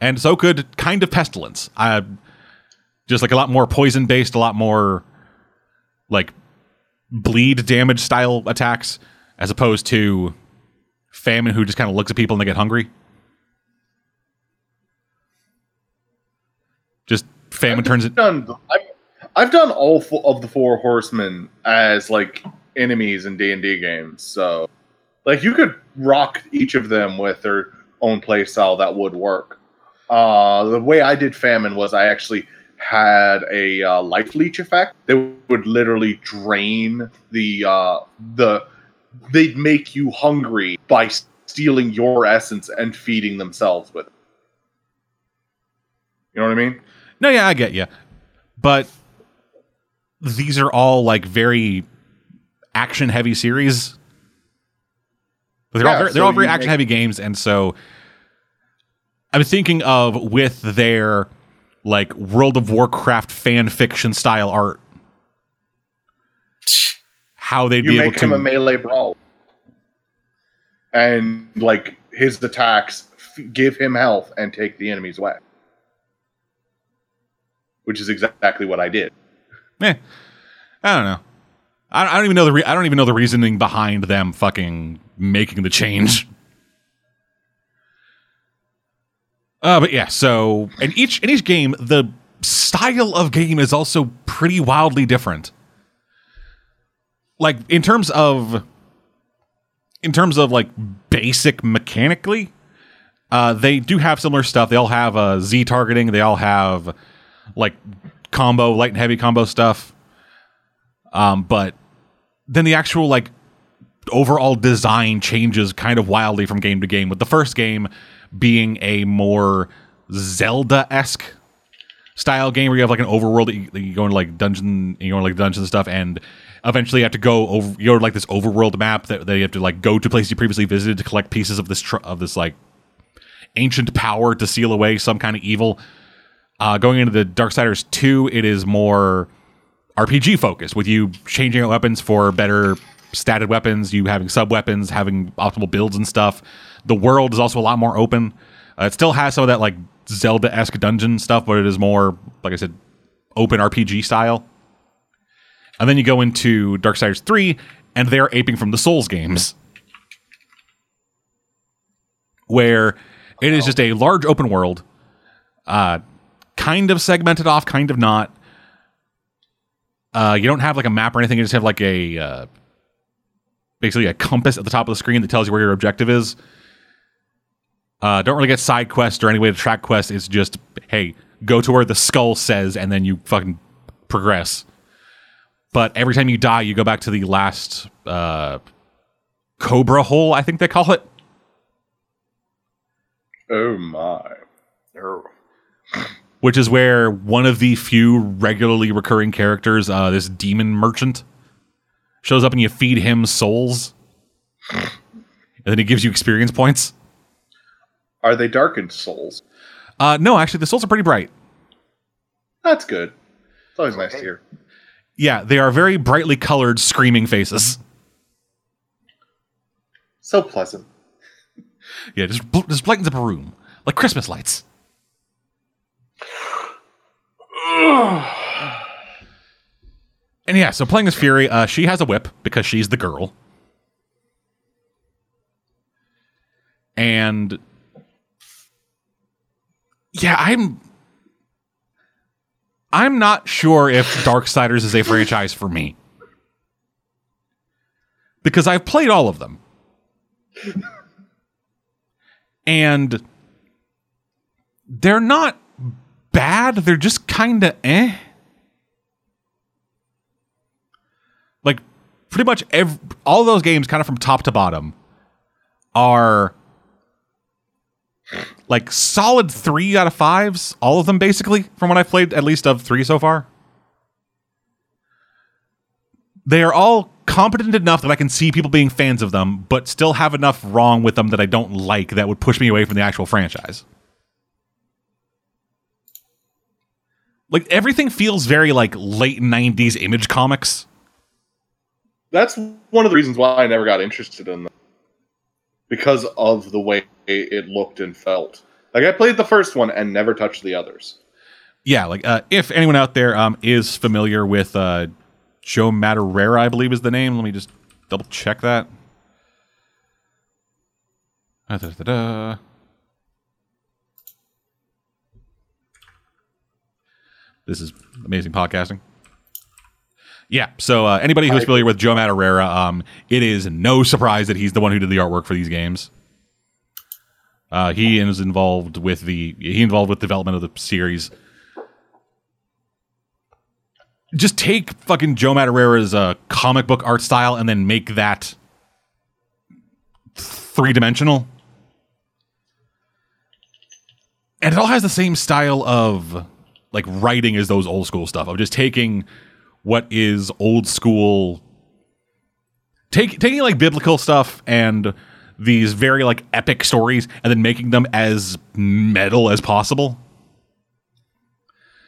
and so could kind of pestilence. I just like a lot more poison based, a lot more like bleed damage style attacks, as opposed to famine, who just kind of looks at people and they get hungry. Just famine turns it. done. I've, I've done all fo- of the four horsemen as like enemies in D and D games. So, like, you could rock each of them with their own play style that would work. Uh, the way I did famine was I actually had a uh, life leech effect that would literally drain the uh, the. They'd make you hungry by stealing your essence and feeding themselves with it. You know what I mean? No, yeah, I get you, but these are all like very action heavy series. They're all Yeah, very, they're all very action heavy games, and so I'm thinking of with their like World of Warcraft fan fiction style art, how they'd You be able make him a melee brawl, and like his attacks f- give him health and take the enemy's away, which is exactly what I did. Eh, I don't know. I, I don't even know the re- I don't even know the reasoning behind them fucking making the change. Uh, but yeah, so in each in each game, the style of game is also pretty wildly different. Like in terms of in terms of like basic mechanically, uh, they do have similar stuff. They all have uh, Z targeting. They all have like combo, light and heavy combo stuff. Um, but then the actual like overall design changes kind of wildly from game to game. With the first game being a more Zelda esque style game where you have like an overworld that you, go into like dungeon, you go into like dungeon stuff, and eventually you have to go over, you go to like this overworld map that, that you have to like go to places you previously visited to collect pieces of this tr- of this like ancient power to seal away some kind of evil. Uh, going into the Darksiders 2, it is more RPG focused, with you changing weapons for better statted weapons, you having sub weapons, having optimal builds and stuff. The world is also a lot more open. Uh, it still has some of that like Zelda esque dungeon stuff, but it is more, like I said, open RPG style. And then you go into Darksiders 3, and they're aping from the Souls games, where it is just a large open world, uh, kind of segmented off, kind of not. Uh, you don't have like a map or anything. You just have like a uh, basically a compass at the top of the screen that tells you where your objective is. Uh, don't really get side quests or any way to track quests. It's just hey, go to where the skull says, and then you fucking progress. But every time you die, you go back to the last uh, Cobra hole. I think they call it. Oh my! Oh. which is where one of the few regularly recurring characters, uh, this demon merchant, shows up and you feed him souls. And then he gives you experience points. Are they darkened souls? Uh, no, actually, the souls are pretty bright. That's good. It's always nice to hear. Yeah, they are very brightly colored, screaming faces. So pleasant. [LAUGHS] Yeah, just bl- just brightens up a room like Christmas lights. [SIGHS] And yeah, so playing as Fury, uh, she has a whip because she's the girl. And yeah, I'm I'm not sure if Dark Darksiders is a franchise for me. Because I've played all of them. And they're not bad, they're just kind of eh. Like pretty much every, all those games kind of from top to bottom are like solid 3 out of 5s, all of them basically from what I've played at least of 3 so far. They are all competent enough that I can see people being fans of them, but still have enough wrong with them that I don't like that would push me away from the actual franchise. Like everything feels very like late 90s image comics. That's one of the reasons why I never got interested in them. Because of the way it looked and felt. Like I played the first one and never touched the others. Yeah, like uh, if anyone out there um, is familiar with uh, Joe Madureira, I believe is the name. Let me just double check that. Ah, da, da, da. This is amazing podcasting. Yeah, so uh, anybody who's I- familiar with Joe Madureira, um, it is no surprise that he's the one who did the artwork for these games. Uh, he is involved with the he involved with development of the series. Just take fucking Joe Madureira's uh, comic book art style and then make that three dimensional. And it all has the same style of like writing as those old school stuff of just taking what is old school take taking like biblical stuff and these very like epic stories and then making them as metal as possible.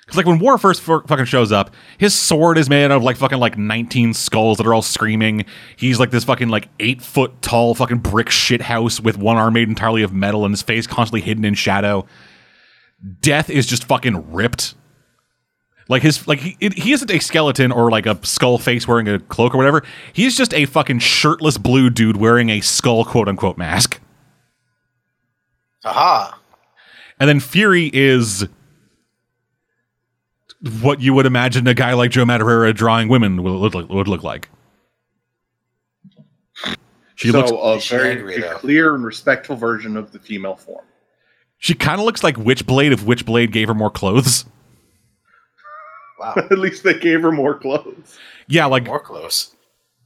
Because like when War first f- fucking shows up, his sword is made out of like fucking like 19 skulls that are all screaming. He's like this fucking like eight foot tall fucking brick shit house with one arm made entirely of metal and his face constantly hidden in shadow. Death is just fucking ripped. Like his like he, he isn't a skeleton or like a skull face wearing a cloak or whatever. He's just a fucking shirtless blue dude wearing a skull quote unquote mask. Aha. And then Fury is what you would imagine a guy like Joe Madureira drawing women would look, like- would look like. She so looks a very angry, though? clear and respectful version of the female form. she kind of looks like Witchblade if Witchblade gave her more clothes. Wow. [LAUGHS] At least they gave her more clothes. Yeah, like More clothes.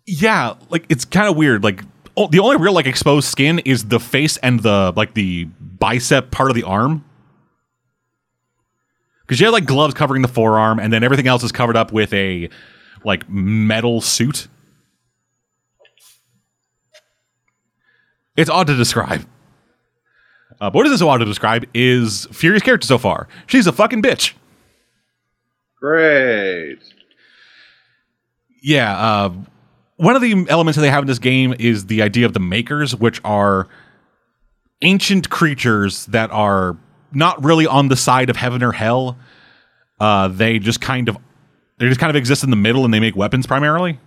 yeah, like it's kind of weird. Like oh, the only real like exposed skin is the face and the like the bicep part of the arm. Because you have like gloves covering the forearm, and then everything else is covered up with a like metal suit. It's odd to describe. Uh, but what isn't so odd to describe is Fury's character so far. She's a fucking bitch. Great. Yeah, uh, one of the elements that they have in this game is the idea of the makers, which are ancient creatures that are not really on the side of heaven or hell. Uh, they just kind of they just kind of exist in the middle and they make weapons primarily.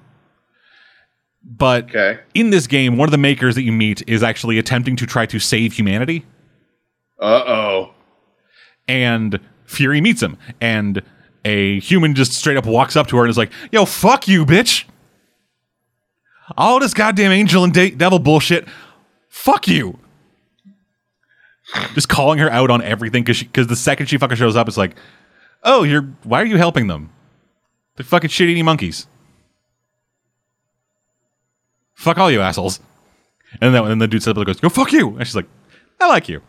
But Okay. in this game, one of the makers that you meet is actually attempting to try to save humanity, Uh oh. and Fury meets him, and a human just straight up walks up to her and is like, "Yo, fuck you, bitch! All this goddamn angel and de- devil bullshit, fuck you!" Just calling her out on everything because because the second she fucking shows up, it's like, "Oh, you're why are you helping them? They're fucking shit eating monkeys. Fuck all you assholes." And then and the dude says, "Goes, go fuck you," and she's like, "I like you."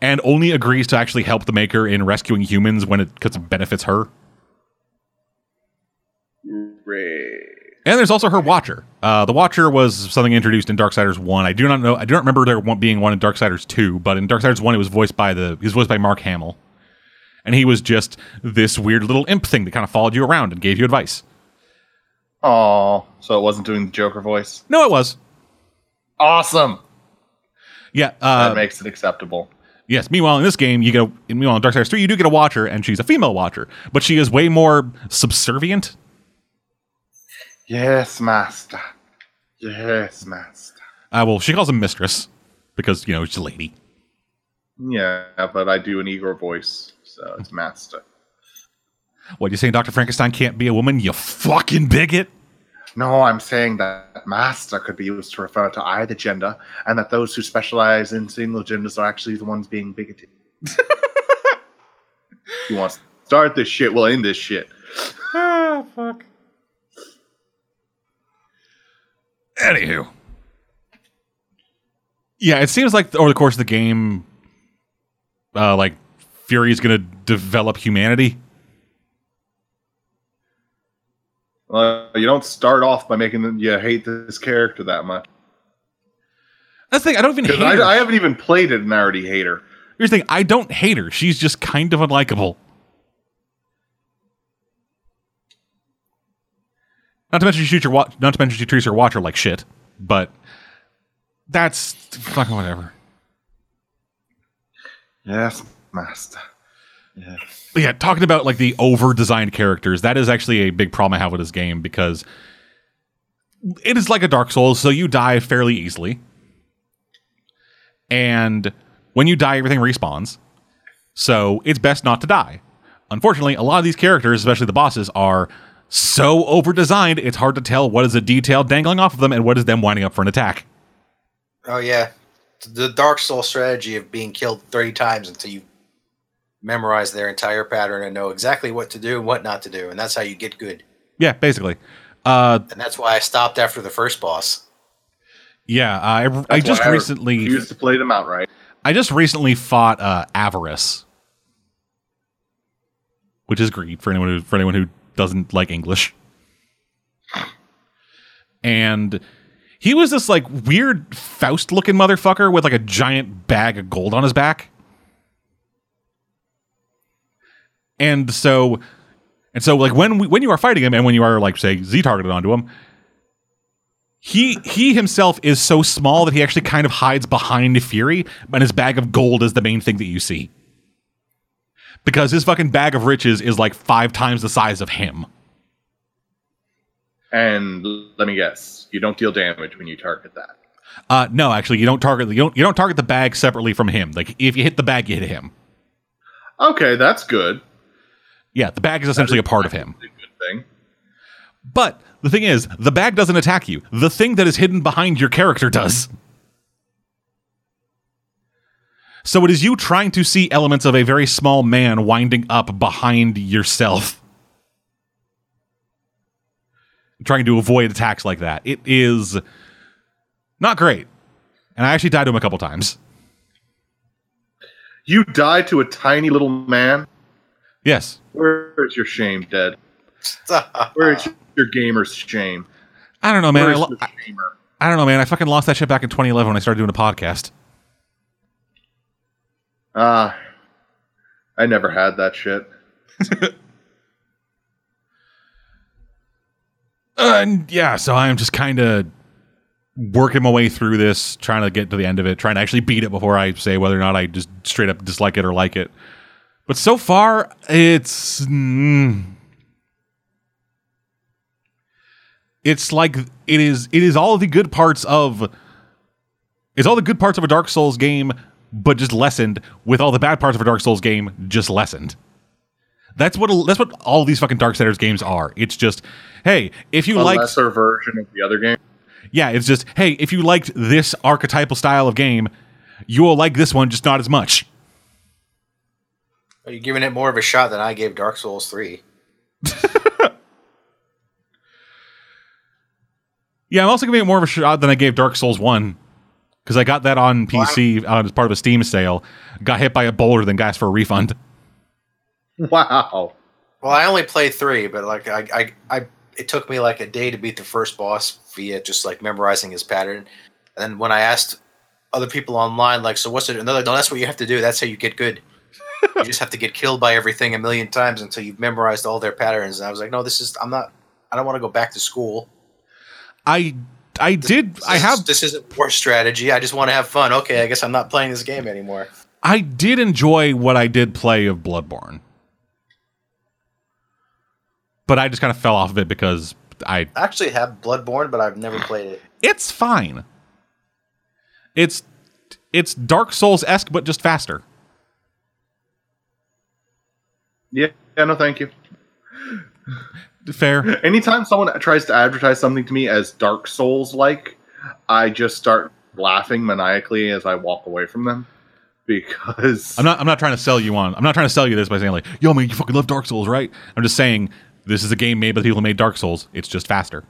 and only agrees to actually help the maker in rescuing humans when it because it benefits her. And there's also her Watcher. Uh, the Watcher was something introduced in Darksiders One. I do not know. I do not remember there being one in Darksiders Two, but in Darksiders One, it was voiced by the. He was voiced by Mark Hamill, and he was just this weird little imp thing that kind of followed you around and gave you advice. Oh, so it wasn't doing the Joker voice. No, it was. Awesome. Yeah. That Uh, makes it acceptable. yes. Meanwhile, in this game, you get. A, in- meanwhile, in Darksiders Three, you do get a Watcher, and she's a female Watcher, but she is way more subservient. Yes, master. Yes, master. Uh, well, she calls him Mistress because you know she's a lady. Yeah, but I do an Igor voice, so it's master. What you saying, Doctor Frankenstein can't be a woman? You fucking bigot. No, I'm saying that master could be used to refer to either gender, and that those who specialize in single genders are actually the ones being bigoted. [LAUGHS] you want to start this shit? We'll end this shit. Ah, fuck. Anywho. Yeah, it seems like over the course of the game, uh, like Fury is going to develop humanity. Well, you don't start off by making them, you hate this character that much. That's the thing. I don't even hate 'Cause her. I, I haven't even played it and I already hate her. Here's the thing. I don't hate her. She's just kind of unlikable. Not to mention she shoots your wa- not to mention she treats her watcher like shit. But that's fucking whatever. Yes, master. But yeah, talking about like the over designed characters, that is actually a big problem I have with this game because it is like a Dark Souls, so you die fairly easily. And when you die, everything respawns. So it's best not to die. Unfortunately, a lot of these characters, especially the bosses, are so over designed, it's hard to tell what is a detail dangling off of them and what is them winding up for an attack. Oh yeah, the Dark Soul strategy of being killed thirty times until you memorize their entire pattern and know exactly what to do and what not to do, and that's how you get good. Yeah, basically. Uh, And that's why I stopped after the first boss. yeah, I, I just why recently. refuse to play them outright. I just recently fought uh, Avarice, which is greed for anyone who for anyone who doesn't like English. And He was this like weird Faust looking motherfucker with like a giant bag of gold on his back. And so and so like when we, when you are fighting him and when you are like say Z targeted onto him, he he himself is so small that he actually kind of hides behind Fury, and his bag of gold is the main thing that you see. Because his fucking bag of riches is like five times the size of him. And let me guess, you don't deal damage when you target that. Uh, no, actually, you don't target you don't you don't target the bag separately from him. Like if you hit the bag, you hit him. Okay, that's good. Yeah, the bag is essentially a part of him. Good thing. But the thing is, the bag doesn't attack you. The thing that is hidden behind your character does. So it is you trying to see elements of a very small man winding up behind yourself. Trying to avoid attacks like that. It is not great. And I actually died to him a couple times. You die to a tiny little man. Yes. Where's your shame, Dead? Where's your gamer's shame? I don't know, man. I, lo- I. I don't know, man. I fucking lost that shit back in 2011 when I started doing a podcast. Ah, I never had that shit. [LAUGHS] Uh, and yeah, so I'm just kind of working my way through this, trying to get to the end of it, trying to actually beat it before I say whether or not I just straight up dislike it or like it. But so far, it's mm, it's like it is it is all the good parts of it's all the good parts of a Dark Souls game, but just lessened with all the bad parts of a Dark Souls game just lessened. That's what that's what all these fucking Dark Darksiders games are. It's just, hey, if you A like lesser version of the other game. yeah, it's just, hey, if you liked this archetypal style of game, you will like this one, just not as much. Are you giving it more of a shot than I gave Dark Souls 3? [LAUGHS] Yeah, I'm also giving it more of a shot than I gave Dark Souls 1. Because I got that on PC uh, as part of a Steam sale. Got hit by a boulder, then got asked for a refund. Wow. Well, I only played 3, but like I, I, I it took me like a day to beat the first boss via just like memorizing his pattern. And then when I asked other people online, like, so what's it? And no, that's what you have to do. That's how you get good. you just have to get killed by everything a million times until you've memorized all their patterns. And I was like, no, this is, I'm not, I don't want to go back to school. I I did I This is- have this isn't war strategy. I just want to have fun. Okay, I guess I'm not playing this game anymore. I did enjoy what I did play of Bloodborne. But I just kind of fell off of it because I I actually have Bloodborne, but I've never played it. it's fine. It's it's Dark Souls esque, but just faster. Yeah, yeah, no, thank you. Fair. Anytime someone tries to advertise something to me as Dark Souls like, I just start laughing maniacally as I walk away from them because I'm not. I'm not trying to sell you on. I'm not trying to sell you this by saying like, "Yo, man, you fucking love Dark Souls, right?" I'm just saying this is a game made by the people who made Dark Souls. It's just faster.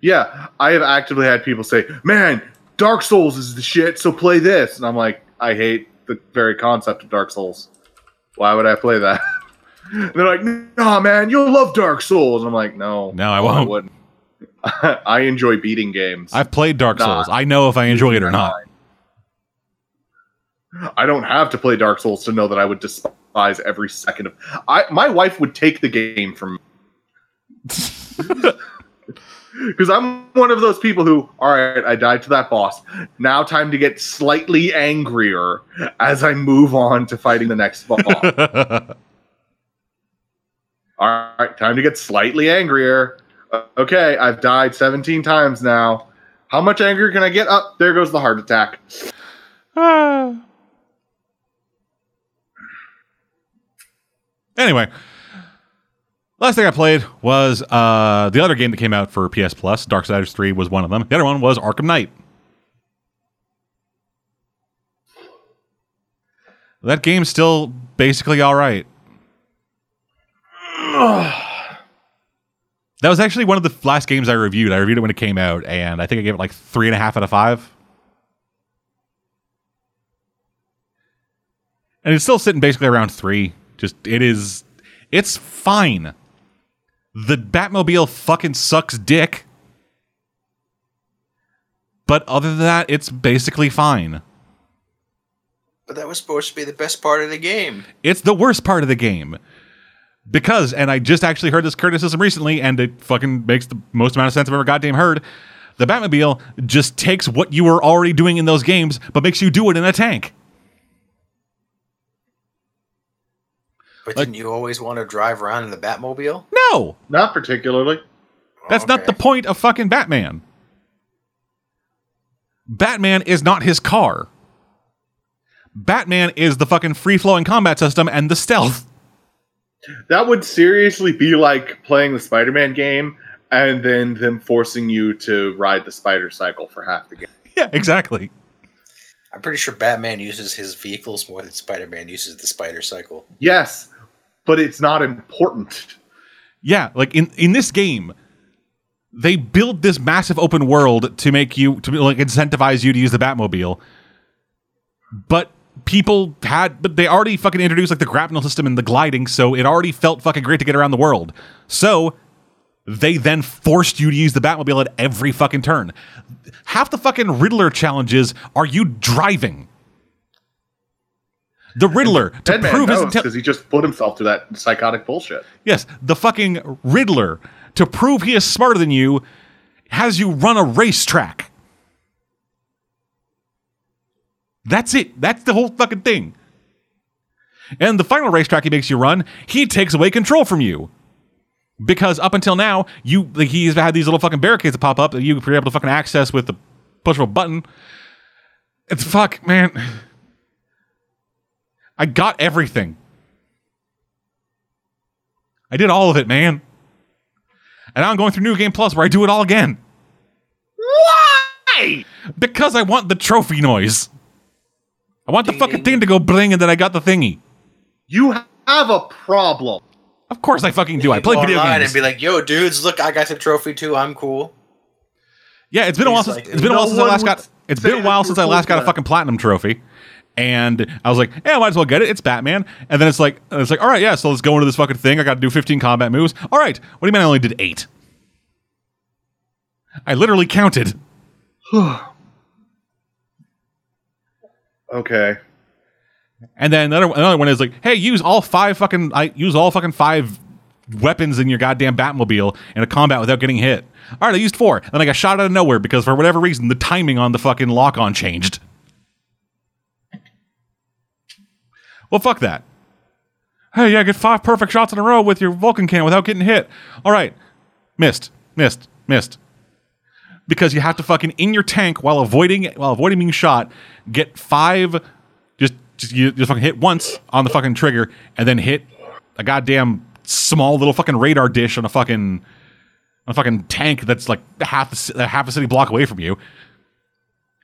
yeah, I have actively had people say, "Man, Dark Souls is the shit, so play this," and I'm like, I hate the very concept of Dark Souls. Why would I play that? [LAUGHS] They're like, "Nah, man, you'll love Dark Souls." And I'm like, "No, No, I won't. wouldn't. [LAUGHS] I enjoy beating games. I've played Dark Nah. Souls. I know if I enjoy it or not. I don't have to play Dark Souls to know that I would despise every second of. I my wife would take the game from me [LAUGHS] because I'm one of those people who, all right, I died to that boss. Now time to get slightly angrier as I move on to fighting the next boss. [LAUGHS] all right, time to get slightly angrier. Okay, I've died 17 times now. How much angrier can I get? Up there goes the heart attack. [SIGHS] anyway, last thing I played was uh, the other game that came out for PS Plus. Darksiders 3 was one of them. The other one was Arkham Knight. That game's still basically all right. [SIGHS] That was actually one of the last games I reviewed. I reviewed it when it came out, and I think I gave it like three and a half out of five. And it's still sitting basically around three. Just it is, it's fine. The Batmobile fucking sucks dick. But other than that, it's basically fine. But that was supposed to be the best part of the game. It's the worst part of the game. Because, and I just actually heard this criticism recently, and it fucking makes the most amount of sense I've ever goddamn heard. The Batmobile just takes what you were already doing in those games, but makes you do it in a tank. But Like- didn't you always want to drive around in the Batmobile? No, Not particularly. that's not the point of fucking Batman. Batman is not his car. Batman is the fucking free flowing combat system and the stealth. That would seriously be like playing the Spider-Man game and then them forcing you to ride the spider cycle for half the game. Yeah, exactly. I'm pretty sure Batman uses his vehicles more than Spider-Man uses the Spider Cycle. Yes, but it's not important. Yeah, like in in this game, they build this massive open world to make you to like incentivize you to use the Batmobile. But people had but they already fucking introduced like the grapnel system and the gliding, so it already felt fucking great to get around the world. So they then forced you to use the Batmobile at every fucking turn. Half the fucking Riddler challenges are you driving. The Riddler to Dead prove his because he just put himself through that psychotic bullshit. Yes, the fucking Riddler, to prove he is smarter than you, has you run a racetrack. That's it. That's the whole fucking thing. And the final racetrack he makes you run, he takes away control from you. Because up until now, you like he's had these little fucking barricades that pop up that you were able to fucking access with the push of a button. It's fuck, man. I got everything. I did all of it, man. And now I'm going through New Game Plus where I do it all again. Why? Because I want the trophy noise. I want the fucking ding, thing to go bling and then I got the thingy. You have a problem. Of course I fucking do. I play video games. and be like, "Yo, dudes, look, I got the trophy too. I'm cool." yeah, it's been a while He's since like- it's been a while since I last got it's say been a while since I last got a fucking platinum trophy. And I was like, yeah, I might as well get it. It's Batman. And then it's like it's like, all right, yeah, so let's go into this fucking thing. I gotta do 15 combat moves. All right. What do you mean I only did eight? I literally counted. [SIGHS] [SIGHS] Okay. And then another another one is like, hey, use all five fucking I use all fucking five weapons in your goddamn Batmobile in a combat without getting hit. All right, I used four. Then I got shot out of nowhere because for whatever reason the timing on the fucking lock on changed. Well, fuck that. Hey, yeah, get five perfect shots in a row with your Vulcan can without getting hit. All right, missed, missed, missed. Because you have to fucking in your tank while avoiding while avoiding being shot, get five just just you just fucking hit once on the fucking trigger and then hit a goddamn small little fucking radar dish on a fucking on a fucking tank that's like half a, half a city block away from you.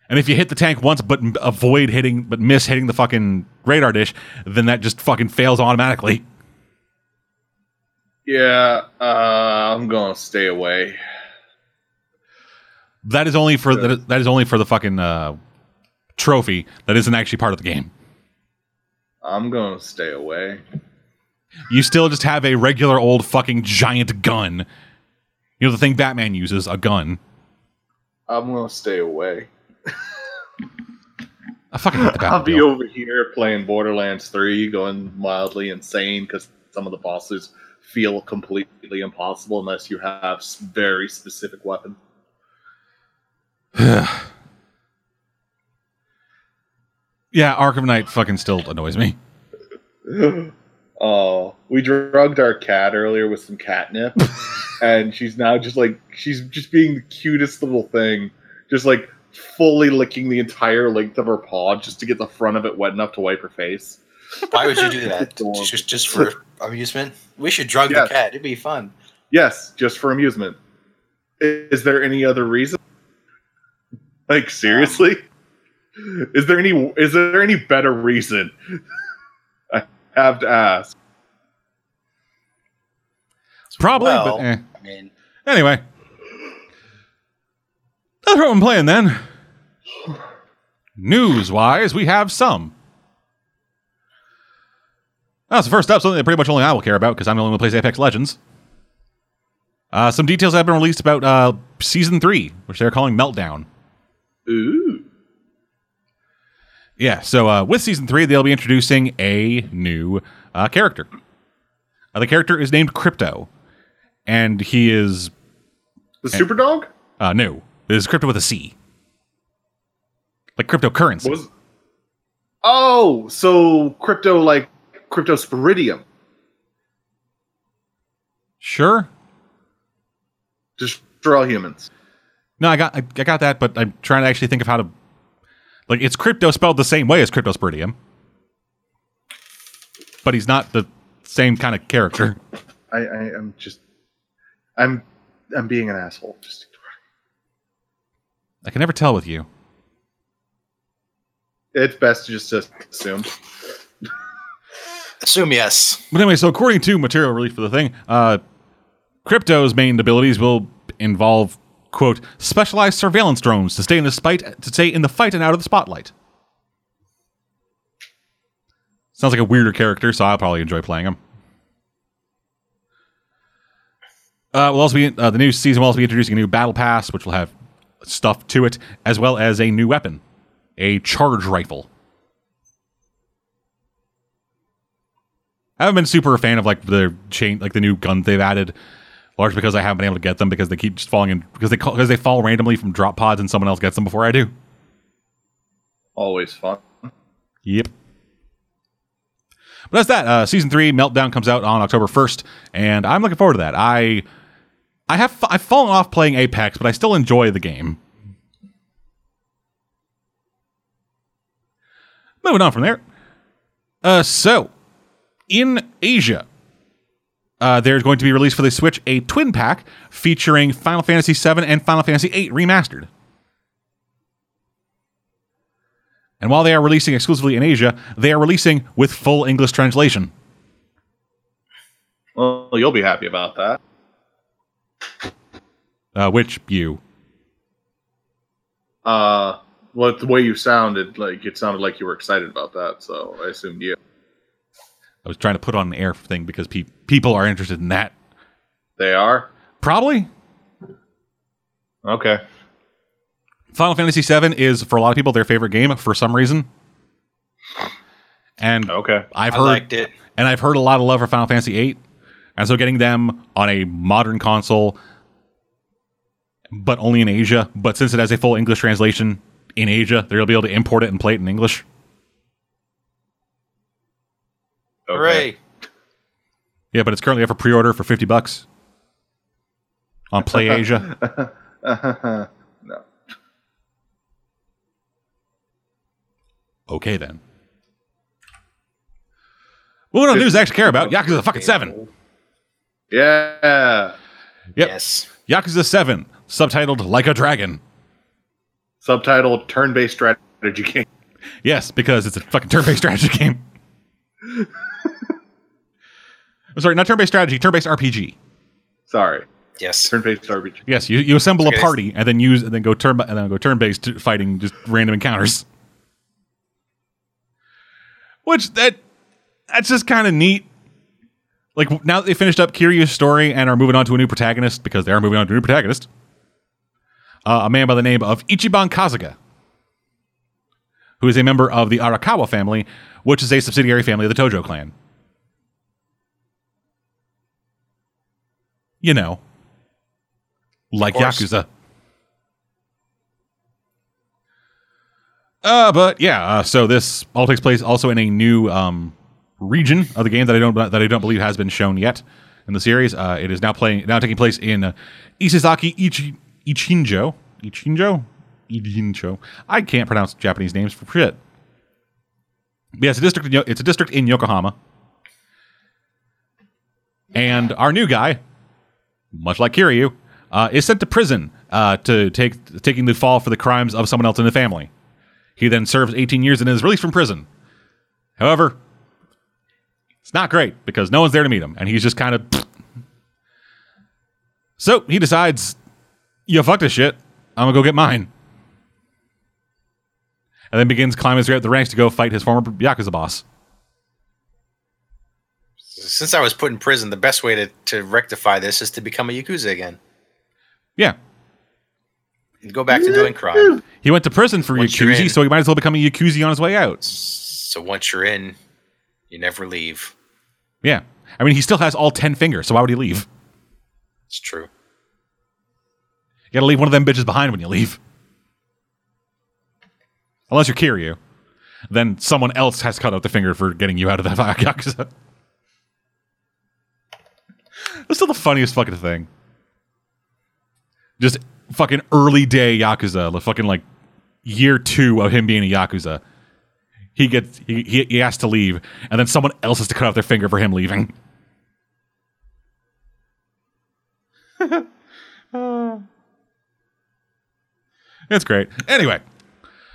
And if you hit the tank once but avoid hitting but miss hitting the fucking radar dish, then that just fucking fails automatically. Yeah, uh, I'm gonna stay away. That is only for that is, that is only for the fucking uh, trophy. That isn't actually part of the game. I'm gonna stay away. You still just have a regular old fucking giant gun. You know the thing Batman uses, a gun. I'm gonna stay away. I fucking hate the I'll be over here playing Borderlands 3, going mildly insane because some of the bosses feel completely impossible unless you have very specific weapons. [SIGHS] yeah, Arkham Knight fucking still annoys me. [LAUGHS] Oh, we drugged our cat earlier with some catnip, [LAUGHS] and she's now just like she's just being the cutest little thing, just like fully licking the entire length of her paw just to get the front of it wet enough to wipe her face. [LAUGHS] Why would you do that? Just just for amusement? We should drug Yes. the cat. It'd be fun. Yes, just for amusement. Is there any other reason? Like seriously? Is there any is there any better reason? [LAUGHS] I have to ask. Probably, Well, but eh. I mean, anyway. That's what I'm playing then. News wise, we have some. That's the first up, something that pretty much only I will care about because I'm the only one who plays Apex Legends. Uh, some details have been released about uh, season three, which they're calling Meltdown. Ooh. Yeah, so uh, with season three, they'll be introducing a new uh, character. Uh, the character is named Crypto, and he is The super dog uh, new. It is Crypto with a C, like cryptocurrency. was. Oh, so crypto like cryptosporidium. Sure. Destroy all humans. No, I got I, I got that, but I'm trying to actually think of how to like it's crypto spelled the same way as cryptosporidium. But he's not the same kind of character. [LAUGHS] I, I am just. I'm. I'm being an asshole. Just. I can never tell with you. It's best to just assume. [LAUGHS] Assume yes. But anyway, so according to material release for the thing, uh, Crypto's main abilities will involve quote specialized surveillance drones to stay in the fight to stay in the fight and out of the spotlight. Sounds like a weirder character, so I'll probably enjoy playing him. Uh, we'll also be uh, the new season will also be introducing a new battle pass, which will have stuff to it, as well as a new weapon, a charge rifle. I haven't been super a fan of like the chain, like the new guns they've added, largely because I haven't been able to get them because they keep just falling in because they call, because they fall randomly from drop pods and someone else gets them before I do. Always fun. Yep. But that's that. Uh, season three, Meltdown, comes out on October first, and I'm looking forward to that. I, I have I've fallen off playing Apex, but I still enjoy the game. Moving on from there. Uh, so in Asia, uh, there's going to be released for the Switch a twin pack featuring Final Fantasy VII and Final Fantasy VIII remastered. And while they are releasing exclusively in Asia, they are releasing with full English translation. Well, you'll be happy about that. Uh, which you? Uh, well, the way you sounded, like it sounded like you were excited about that, so I assumed you. I was trying to put on an air thing because pe- people are interested in that. They are Probably. okay. Final Fantasy VII is for a lot of people their favorite game for some reason. And Okay. I've I heard liked it. and I've heard a lot of love for Final Fantasy VIII, and so getting them on a modern console, but only in Asia. But since it has a full English translation in Asia, they'll be able to import it and play it in English. Okay. Hooray. Yeah, but it's currently up for pre-order for fifty bucks on PlayAsia. [LAUGHS] [LAUGHS] No. Okay then. Moving on to news I actually care about. Yakuza fucking seven. Yeah. Yep. Yes. Yakuza seven, subtitled "Like a Dragon." Subtitle: Turn-based strategy game. Yes, because it's a fucking turn-based [LAUGHS] strategy game. I'm sorry, not turn-based strategy, turn-based RPG. Sorry. Yes. Turn-based RPG. Yes, you, you assemble a party and then use and then go turn and then go turn-based fighting just random encounters. Which that that's just kind of neat. Like now that they finished up Kiryu's story and are moving on to a new protagonist because they are moving on to a new protagonist. Uh, a man by the name of Ichiban Kasuga, who is a member of the Arakawa family, which is a subsidiary family of the Tojo clan. You know, like. Yakuza. Uh, but yeah, uh, so this all takes place also in a new um, region of the game that I don't that I don't believe has been shown yet in the series. Uh, it is now playing now taking place in uh, Isezaki Ichi, Ichinjo. Ichinjo? Ichinjo. I can't pronounce Japanese names for shit. But yeah, it's a district. In, Yo- it's a district in Yokohama, and our new guy, much like Kiryu, uh, is sent to prison uh, to take taking the fall for the crimes of someone else in the family. He then serves 18 years and is released from prison. However, it's not great because no one's there to meet him, and he's just kind of. [SNIFFS] So he decides, "You fuck this shit. I'm gonna go get mine." And then begins climbing up the ranks to go fight his former yakuza boss. Since I was put in prison, the best way to, to rectify this is to become a Yakuza again. Yeah, And go back to doing crime. He went to prison for Once Yakuza, so he might as well become a Yakuza on his way out. So once you're in, you never leave. Yeah. I mean, he still has all 10 fingers, so why would he leave? It's true. You gotta leave one of them bitches behind when you leave. Unless you're Kiryu. Then someone else has cut out the finger for getting you out of that [LAUGHS] Yakuza. That's still the funniest fucking thing. Just fucking early day Yakuza, the fucking like year two of him being a Yakuza. He gets he, he, he has to leave, and then someone else has to cut off their finger for him leaving. [LAUGHS] It's great. Anyway,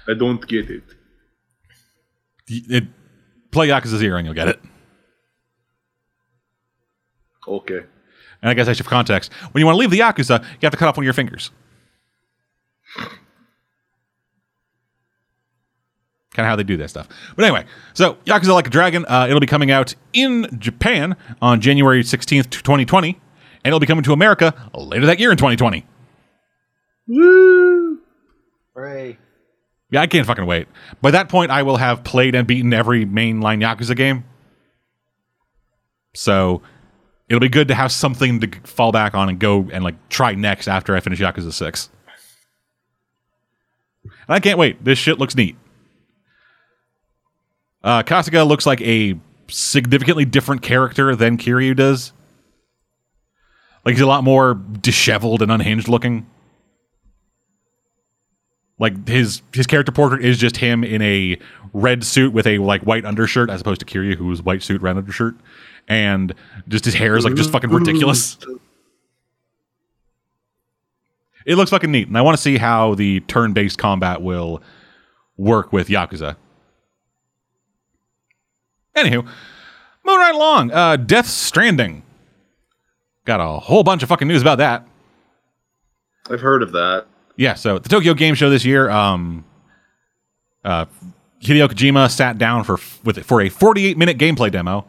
I don't get it. it, play Yakuza Zero and you'll get it. Okay. And I guess I should for context. When you want to leave the Yakuza, you have to cut off one of your fingers. Kind of how they do that stuff. But anyway, so Yakuza Like a Dragon, uh, it'll be coming out in Japan on January 16th, 2020, and it'll be coming to America later that year in 2020. Woo! Hooray. Yeah, I can't fucking wait. By that point, I will have played and beaten every mainline Yakuza game. So it'll be good to have something to fall back on and go and like try next after I finish Yakuza 6. And I can't wait. This shit looks neat. Uh, Kasuga looks like a significantly different character than Kiryu does. Like he's a lot more disheveled and unhinged looking. Like his his character portrait is just him in a red suit with a like white undershirt, as opposed to Kiryu, who's white suit, red undershirt, and just his hair is like just fucking ridiculous. It looks fucking neat, and I want to see how the turn-based combat will work with Yakuza. Anywho, moving right along, uh, Death Stranding. Got a whole bunch of fucking news about that. I've heard of that. Yeah, so at the Tokyo Game Show this year, um, uh, Hideo Kojima sat down for with for a 48 minute gameplay demo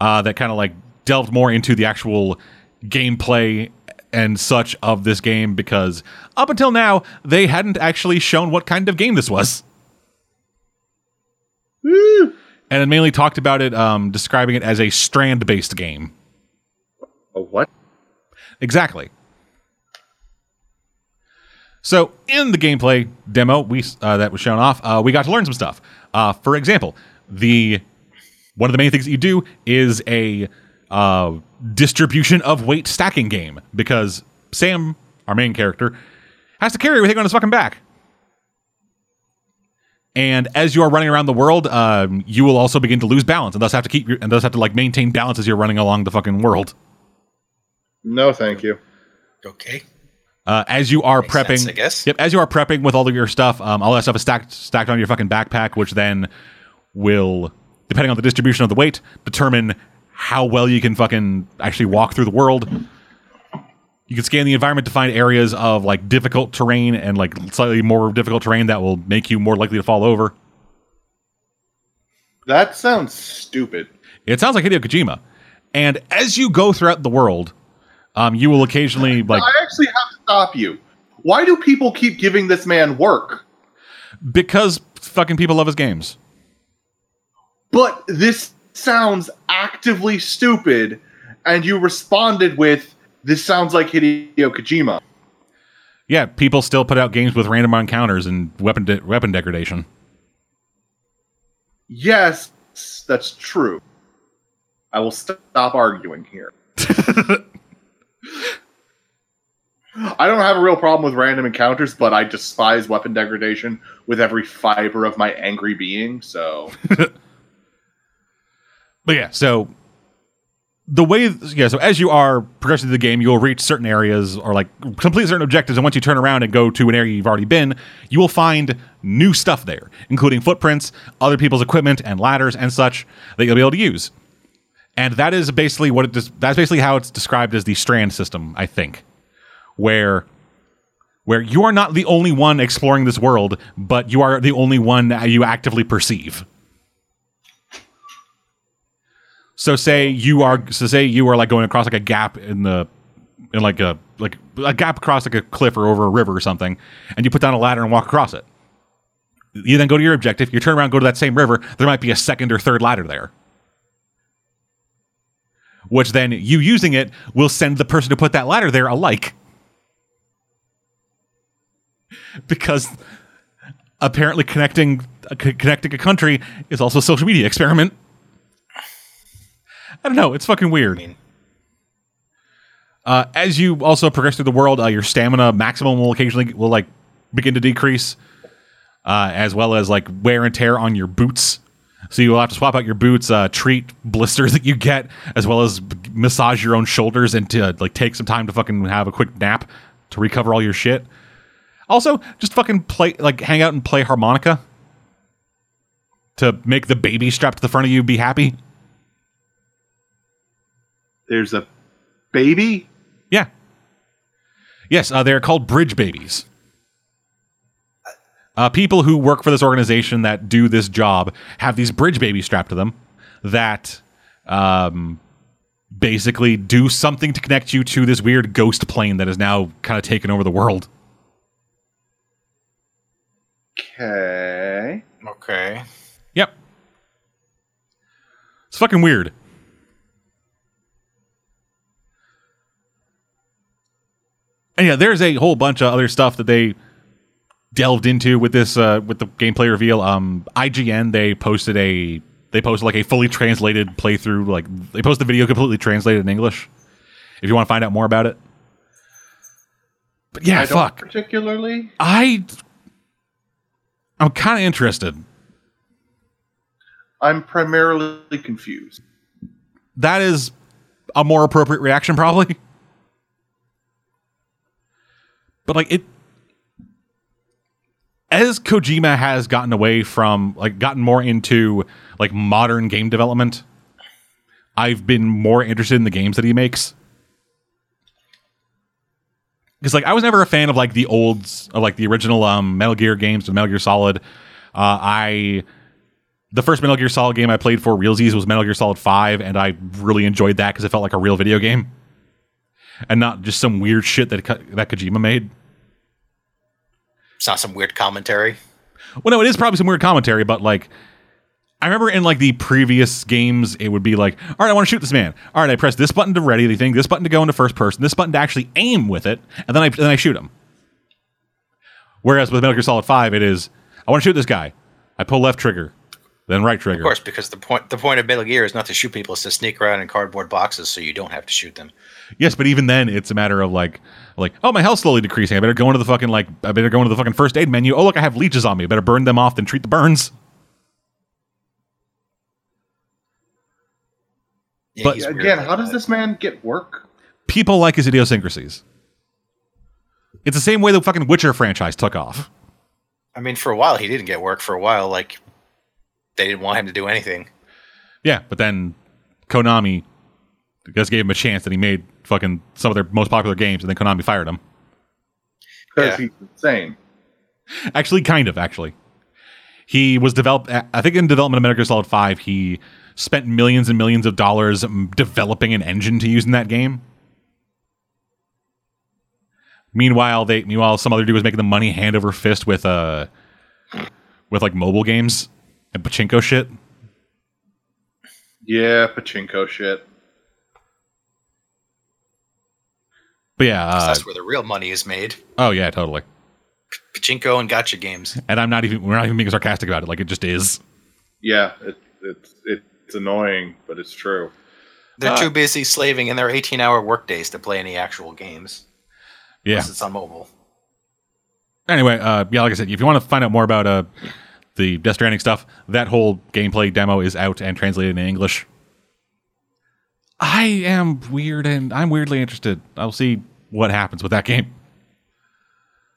uh, that kind of like delved more into the actual gameplay and such of this game because up until now they hadn't actually shown what kind of game this was. Woo! And it mainly talked about it, um, describing it as a strand based game. A what? Exactly. So in the gameplay demo we uh, that was shown off, uh, we got to learn some stuff. Uh, for example, the one of the main things that you do is a uh, distribution of weight stacking game because Sam, our main character, has to carry everything on his fucking back. And as you are running around the world, um, you will also begin to lose balance, and thus have to keep your, and thus have to like maintain balance as you're running along the fucking world. No, thank you. Okay. Uh, as you are Makes prepping, sense, I guess. Yep, as you are prepping with all of your stuff, um, all that stuff is stacked stacked on your fucking backpack, which then will, depending on the distribution of the weight, determine how well you can fucking actually walk through the world. You can scan the environment to find areas of like difficult terrain and like slightly more difficult terrain that will make you more likely to fall over. That sounds stupid. It sounds like Hideo Kojima. And as you go throughout the world, um, you will occasionally like I actually have to stop you. Why do people keep giving this man work? because fucking people love his games. But this sounds actively stupid, and you responded with, "This sounds like Hideo Kojima." Yeah, people still put out games with random encounters and weapon de- weapon degradation. Yes, that's true. I will stop arguing here. [LAUGHS] I don't have a real problem with random encounters, but I despise weapon degradation with every fiber of my angry being. So, [LAUGHS] But yeah, so the way yeah, so as you are progressing through the game, you'll reach certain areas or like complete certain objectives, and once you turn around and go to an area you've already been, you will find new stuff there, including footprints, other people's equipment, and ladders and such that you'll be able to use. And that is basically what it does. That's basically how it's described as the strand system, I think, where where you are not the only one exploring this world, but you are the only one that you actively perceive. So say you are so say you are like going across like a gap in the in like a like a gap across like a cliff or over a river or something, and you put down a ladder and walk across it. You then go to your objective. You turn around, go to that same river. There might be a second or third ladder there, which then you using it will send the person who put that ladder there a like, because apparently connecting uh, c- connecting a country is also a social media experiment. I don't know. It's fucking weird. I mean, Uh, as you also progress through the world, uh, your stamina maximum will occasionally will like begin to decrease, uh, as well as like wear and tear on your boots. So you will have to swap out your boots, uh, treat blisters [LAUGHS] that you get, as well as massage your own shoulders and to uh, like take some time to fucking have a quick nap to recover all your shit. Also, just fucking play like hang out and play harmonica to make the baby strapped to the front of you be happy. There's a baby. Yeah. Yes, uh, they're called bridge babies. Uh, people who work for this organization that do this job have these bridge babies strapped to them that um, basically do something to connect you to this weird ghost plane that has now kind of taken over the world. Okay. okay. Yep. It's fucking weird. And yeah, there's a whole bunch of other stuff that they delved into with this uh, with the gameplay reveal. Um, IGN they posted a they posted like a fully translated playthrough. Like they posted the video completely translated in English. If you want to find out more about it. But yeah, I fuck. particularly. I I'm kind of interested. I'm primarily confused. that is a more appropriate reaction probably [LAUGHS] but like it as kojima has gotten away from like gotten more into like modern game development i've been more interested in the games that he makes because like i was never a fan of like the olds of like the original um metal gear games the metal gear solid uh i the first Metal Gear Solid game I played for realsies was Metal Gear Solid 5, and I really enjoyed that because it felt like a real video game. And not just some weird shit that, that Kojima made. It's not some weird commentary. Well, no, it is probably some weird commentary, but like, I remember in like the previous games, it would be like, all right, I want to shoot this man. All right, I press this button to ready the thing, this button to go into first person, this button to actually aim with it, and then I then I shoot him. Whereas with Metal Gear Solid 5, it is, I want to shoot this guy. I pull left trigger, then right trigger. Of course, because the point the point of Metal Gear is not to shoot people; it's to sneak around in cardboard boxes so you don't have to shoot them. Yes, but even then, it's a matter of like, like, oh, my health's slowly decreasing. I better go into the fucking like, I better go into the fucking first aid menu. Oh, look, I have leeches on me. I better burn them off, than treat the burns. Yeah, But- he's Again, how does this man get work? People like his idiosyncrasies. It's the same way the fucking Witcher franchise took off. I mean, for a while he didn't get work. For a while, like they didn't want him to do anything. Yeah, but then Konami just gave him a chance, and he made fucking some of their most popular games, and then Konami fired him. Because Yeah. he's insane. Actually, kind of. Actually, he was developed. I think in development of Metal Gear Solid Five, he spent millions and millions of dollars developing an engine to use in that game. Meanwhile, they meanwhile some other dude was making the money hand over fist with uh with like mobile games and pachinko shit. Yeah, pachinko shit. But yeah, uh, That's where the real money is made. oh yeah, totally. Pachinko and gacha games. And I'm not even we're not even being sarcastic about it. Like it just is. Yeah, it, it's it's annoying, but it's true. They're Uh, too busy slaving in their 18-hour workdays to play any actual games. Yeah. Unless it's on mobile. anyway, uh, yeah, like I said, if you want to find out more about uh, the Death Stranding stuff, that whole gameplay demo is out and translated in English. I am weird and I'm weirdly interested. I'll see what happens with that game.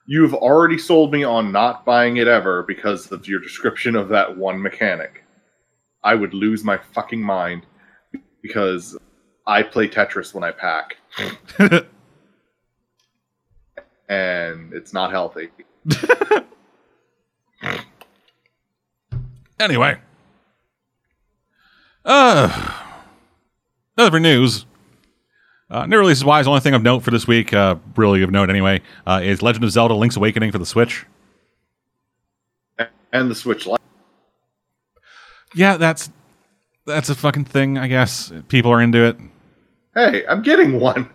You've already sold me on not buying it ever because of your description of that one mechanic. I would lose my fucking mind because I play Tetris when I pack, [LAUGHS] and it's not healthy. [LAUGHS] anyway, uh, other news. Uh, new releases wise, the only thing of note for this week, uh, really of note anyway, uh, is Legend of Zelda: Link's Awakening for the Switch. And the Switch Lite. Yeah, that's that's a fucking thing. I guess people are into it. Hey, I'm getting one.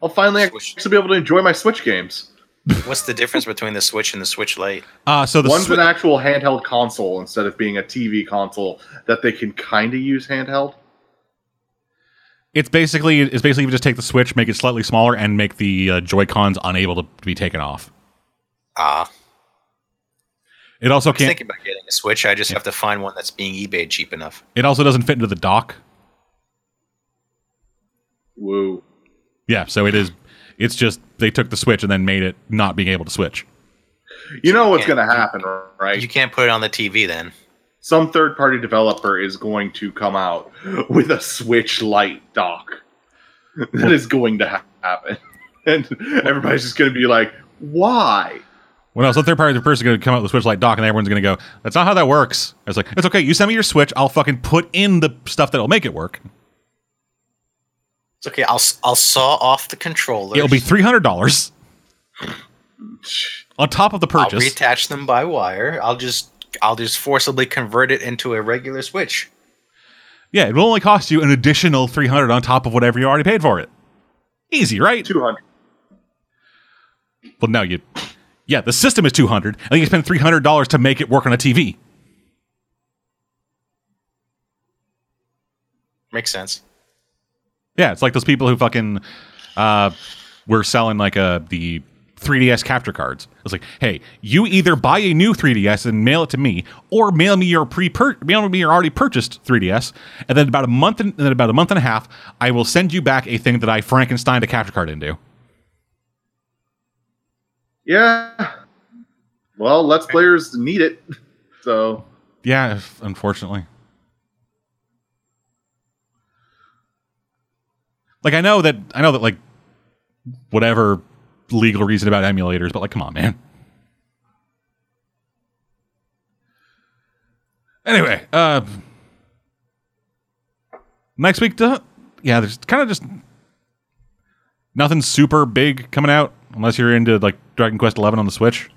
I'll finally Switch. actually be able to enjoy my Switch games. What's the difference between the Switch and the Switch Lite? Uh, so the One's Swi- an actual handheld console instead of being a TV console that they can kind of use handheld. It's basically it's basically you just take the Switch, make it slightly smaller, and make the uh, Joy Cons unable to be taken off. Ah, It also I was can't. thinking about getting a Switch. I just have to find one that's being eBay cheap enough. It also doesn't fit into the dock. Woo. Yeah, so it is. It's just they took the Switch and then made it not being able to switch. You know what's going to happen, right? You can't put it on the TV then. Some third party developer is going to come out with a Switch Lite dock. [LAUGHS] That is going to happen. [LAUGHS] And everybody's just going to be like, why? Well, no, some third party person going to come out with a Switch Lite dock, and everyone's going to go, "That's not how that works." It's like, it's okay. You send me your Switch, I'll fucking put in the stuff that'll make it work. It's okay. I'll s- I'll saw off the controller. It'll be three hundred dollars [LAUGHS] on top of the purchase. I'll purchase. reattach them by wire. I'll just I'll just forcibly convert it into a regular Switch. yeah, it will only cost you an additional three hundred on top of whatever you already paid for it. Easy, right? 200. Well, now you. Yeah, the system is two hundred, and you spend three hundred dollars to make it work on a TV. Makes sense. Yeah, it's like those people who fucking uh, were selling like a the 3DS capture cards. It's like, hey, you either buy a new 3DS and mail it to me, or mail me your pre mail me your already purchased 3DS, and then about a month and, then about a month and a half, I will send you back a thing that I Frankenstein a capture card into. Yeah. Well, Let's Players need it. [LAUGHS] So, Yeah, unfortunately. Like I know that I know that like whatever legal reason about emulators, but like come on, man. Anyway, uh next week duh, yeah, there's kind of just nothing super big coming out unless you're into like Dragon Quest 11 on the Switch.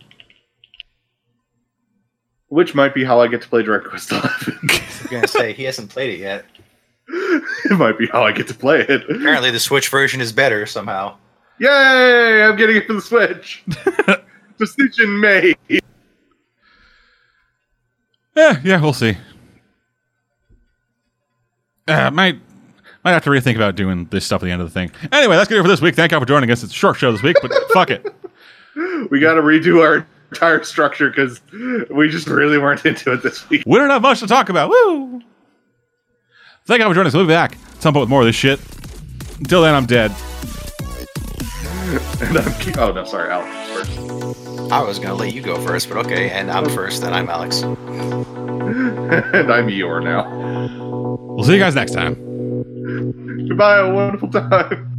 which might be how I get to play Dragon Quest 11. [LAUGHS] I'm gonna say he hasn't played it yet. [LAUGHS] it might be how I get to play it. Apparently, the Switch version is better somehow. Yay! I'm getting it for the Switch. [LAUGHS] Decision made. Yeah, yeah, we'll see. Uh, might might have to rethink about doing this stuff at the end of the thing. Anyway, that's good for this week. Thank you all for joining us. It's a short show this week, but [LAUGHS] fuck it. We got to redo our entire structure because we just really weren't into it this week. We don't have much to talk about. Woo! Thank you all for joining us. We'll be back at some point with more of this shit. Until then, I'm dead. [LAUGHS] And I'm keep- oh no, sorry, Alex first. I was gonna let you go first, but okay. And I'm first, and I'm Alex. [LAUGHS] and I'm Eeyore now. We'll see you guys next time. Goodbye, a wonderful time.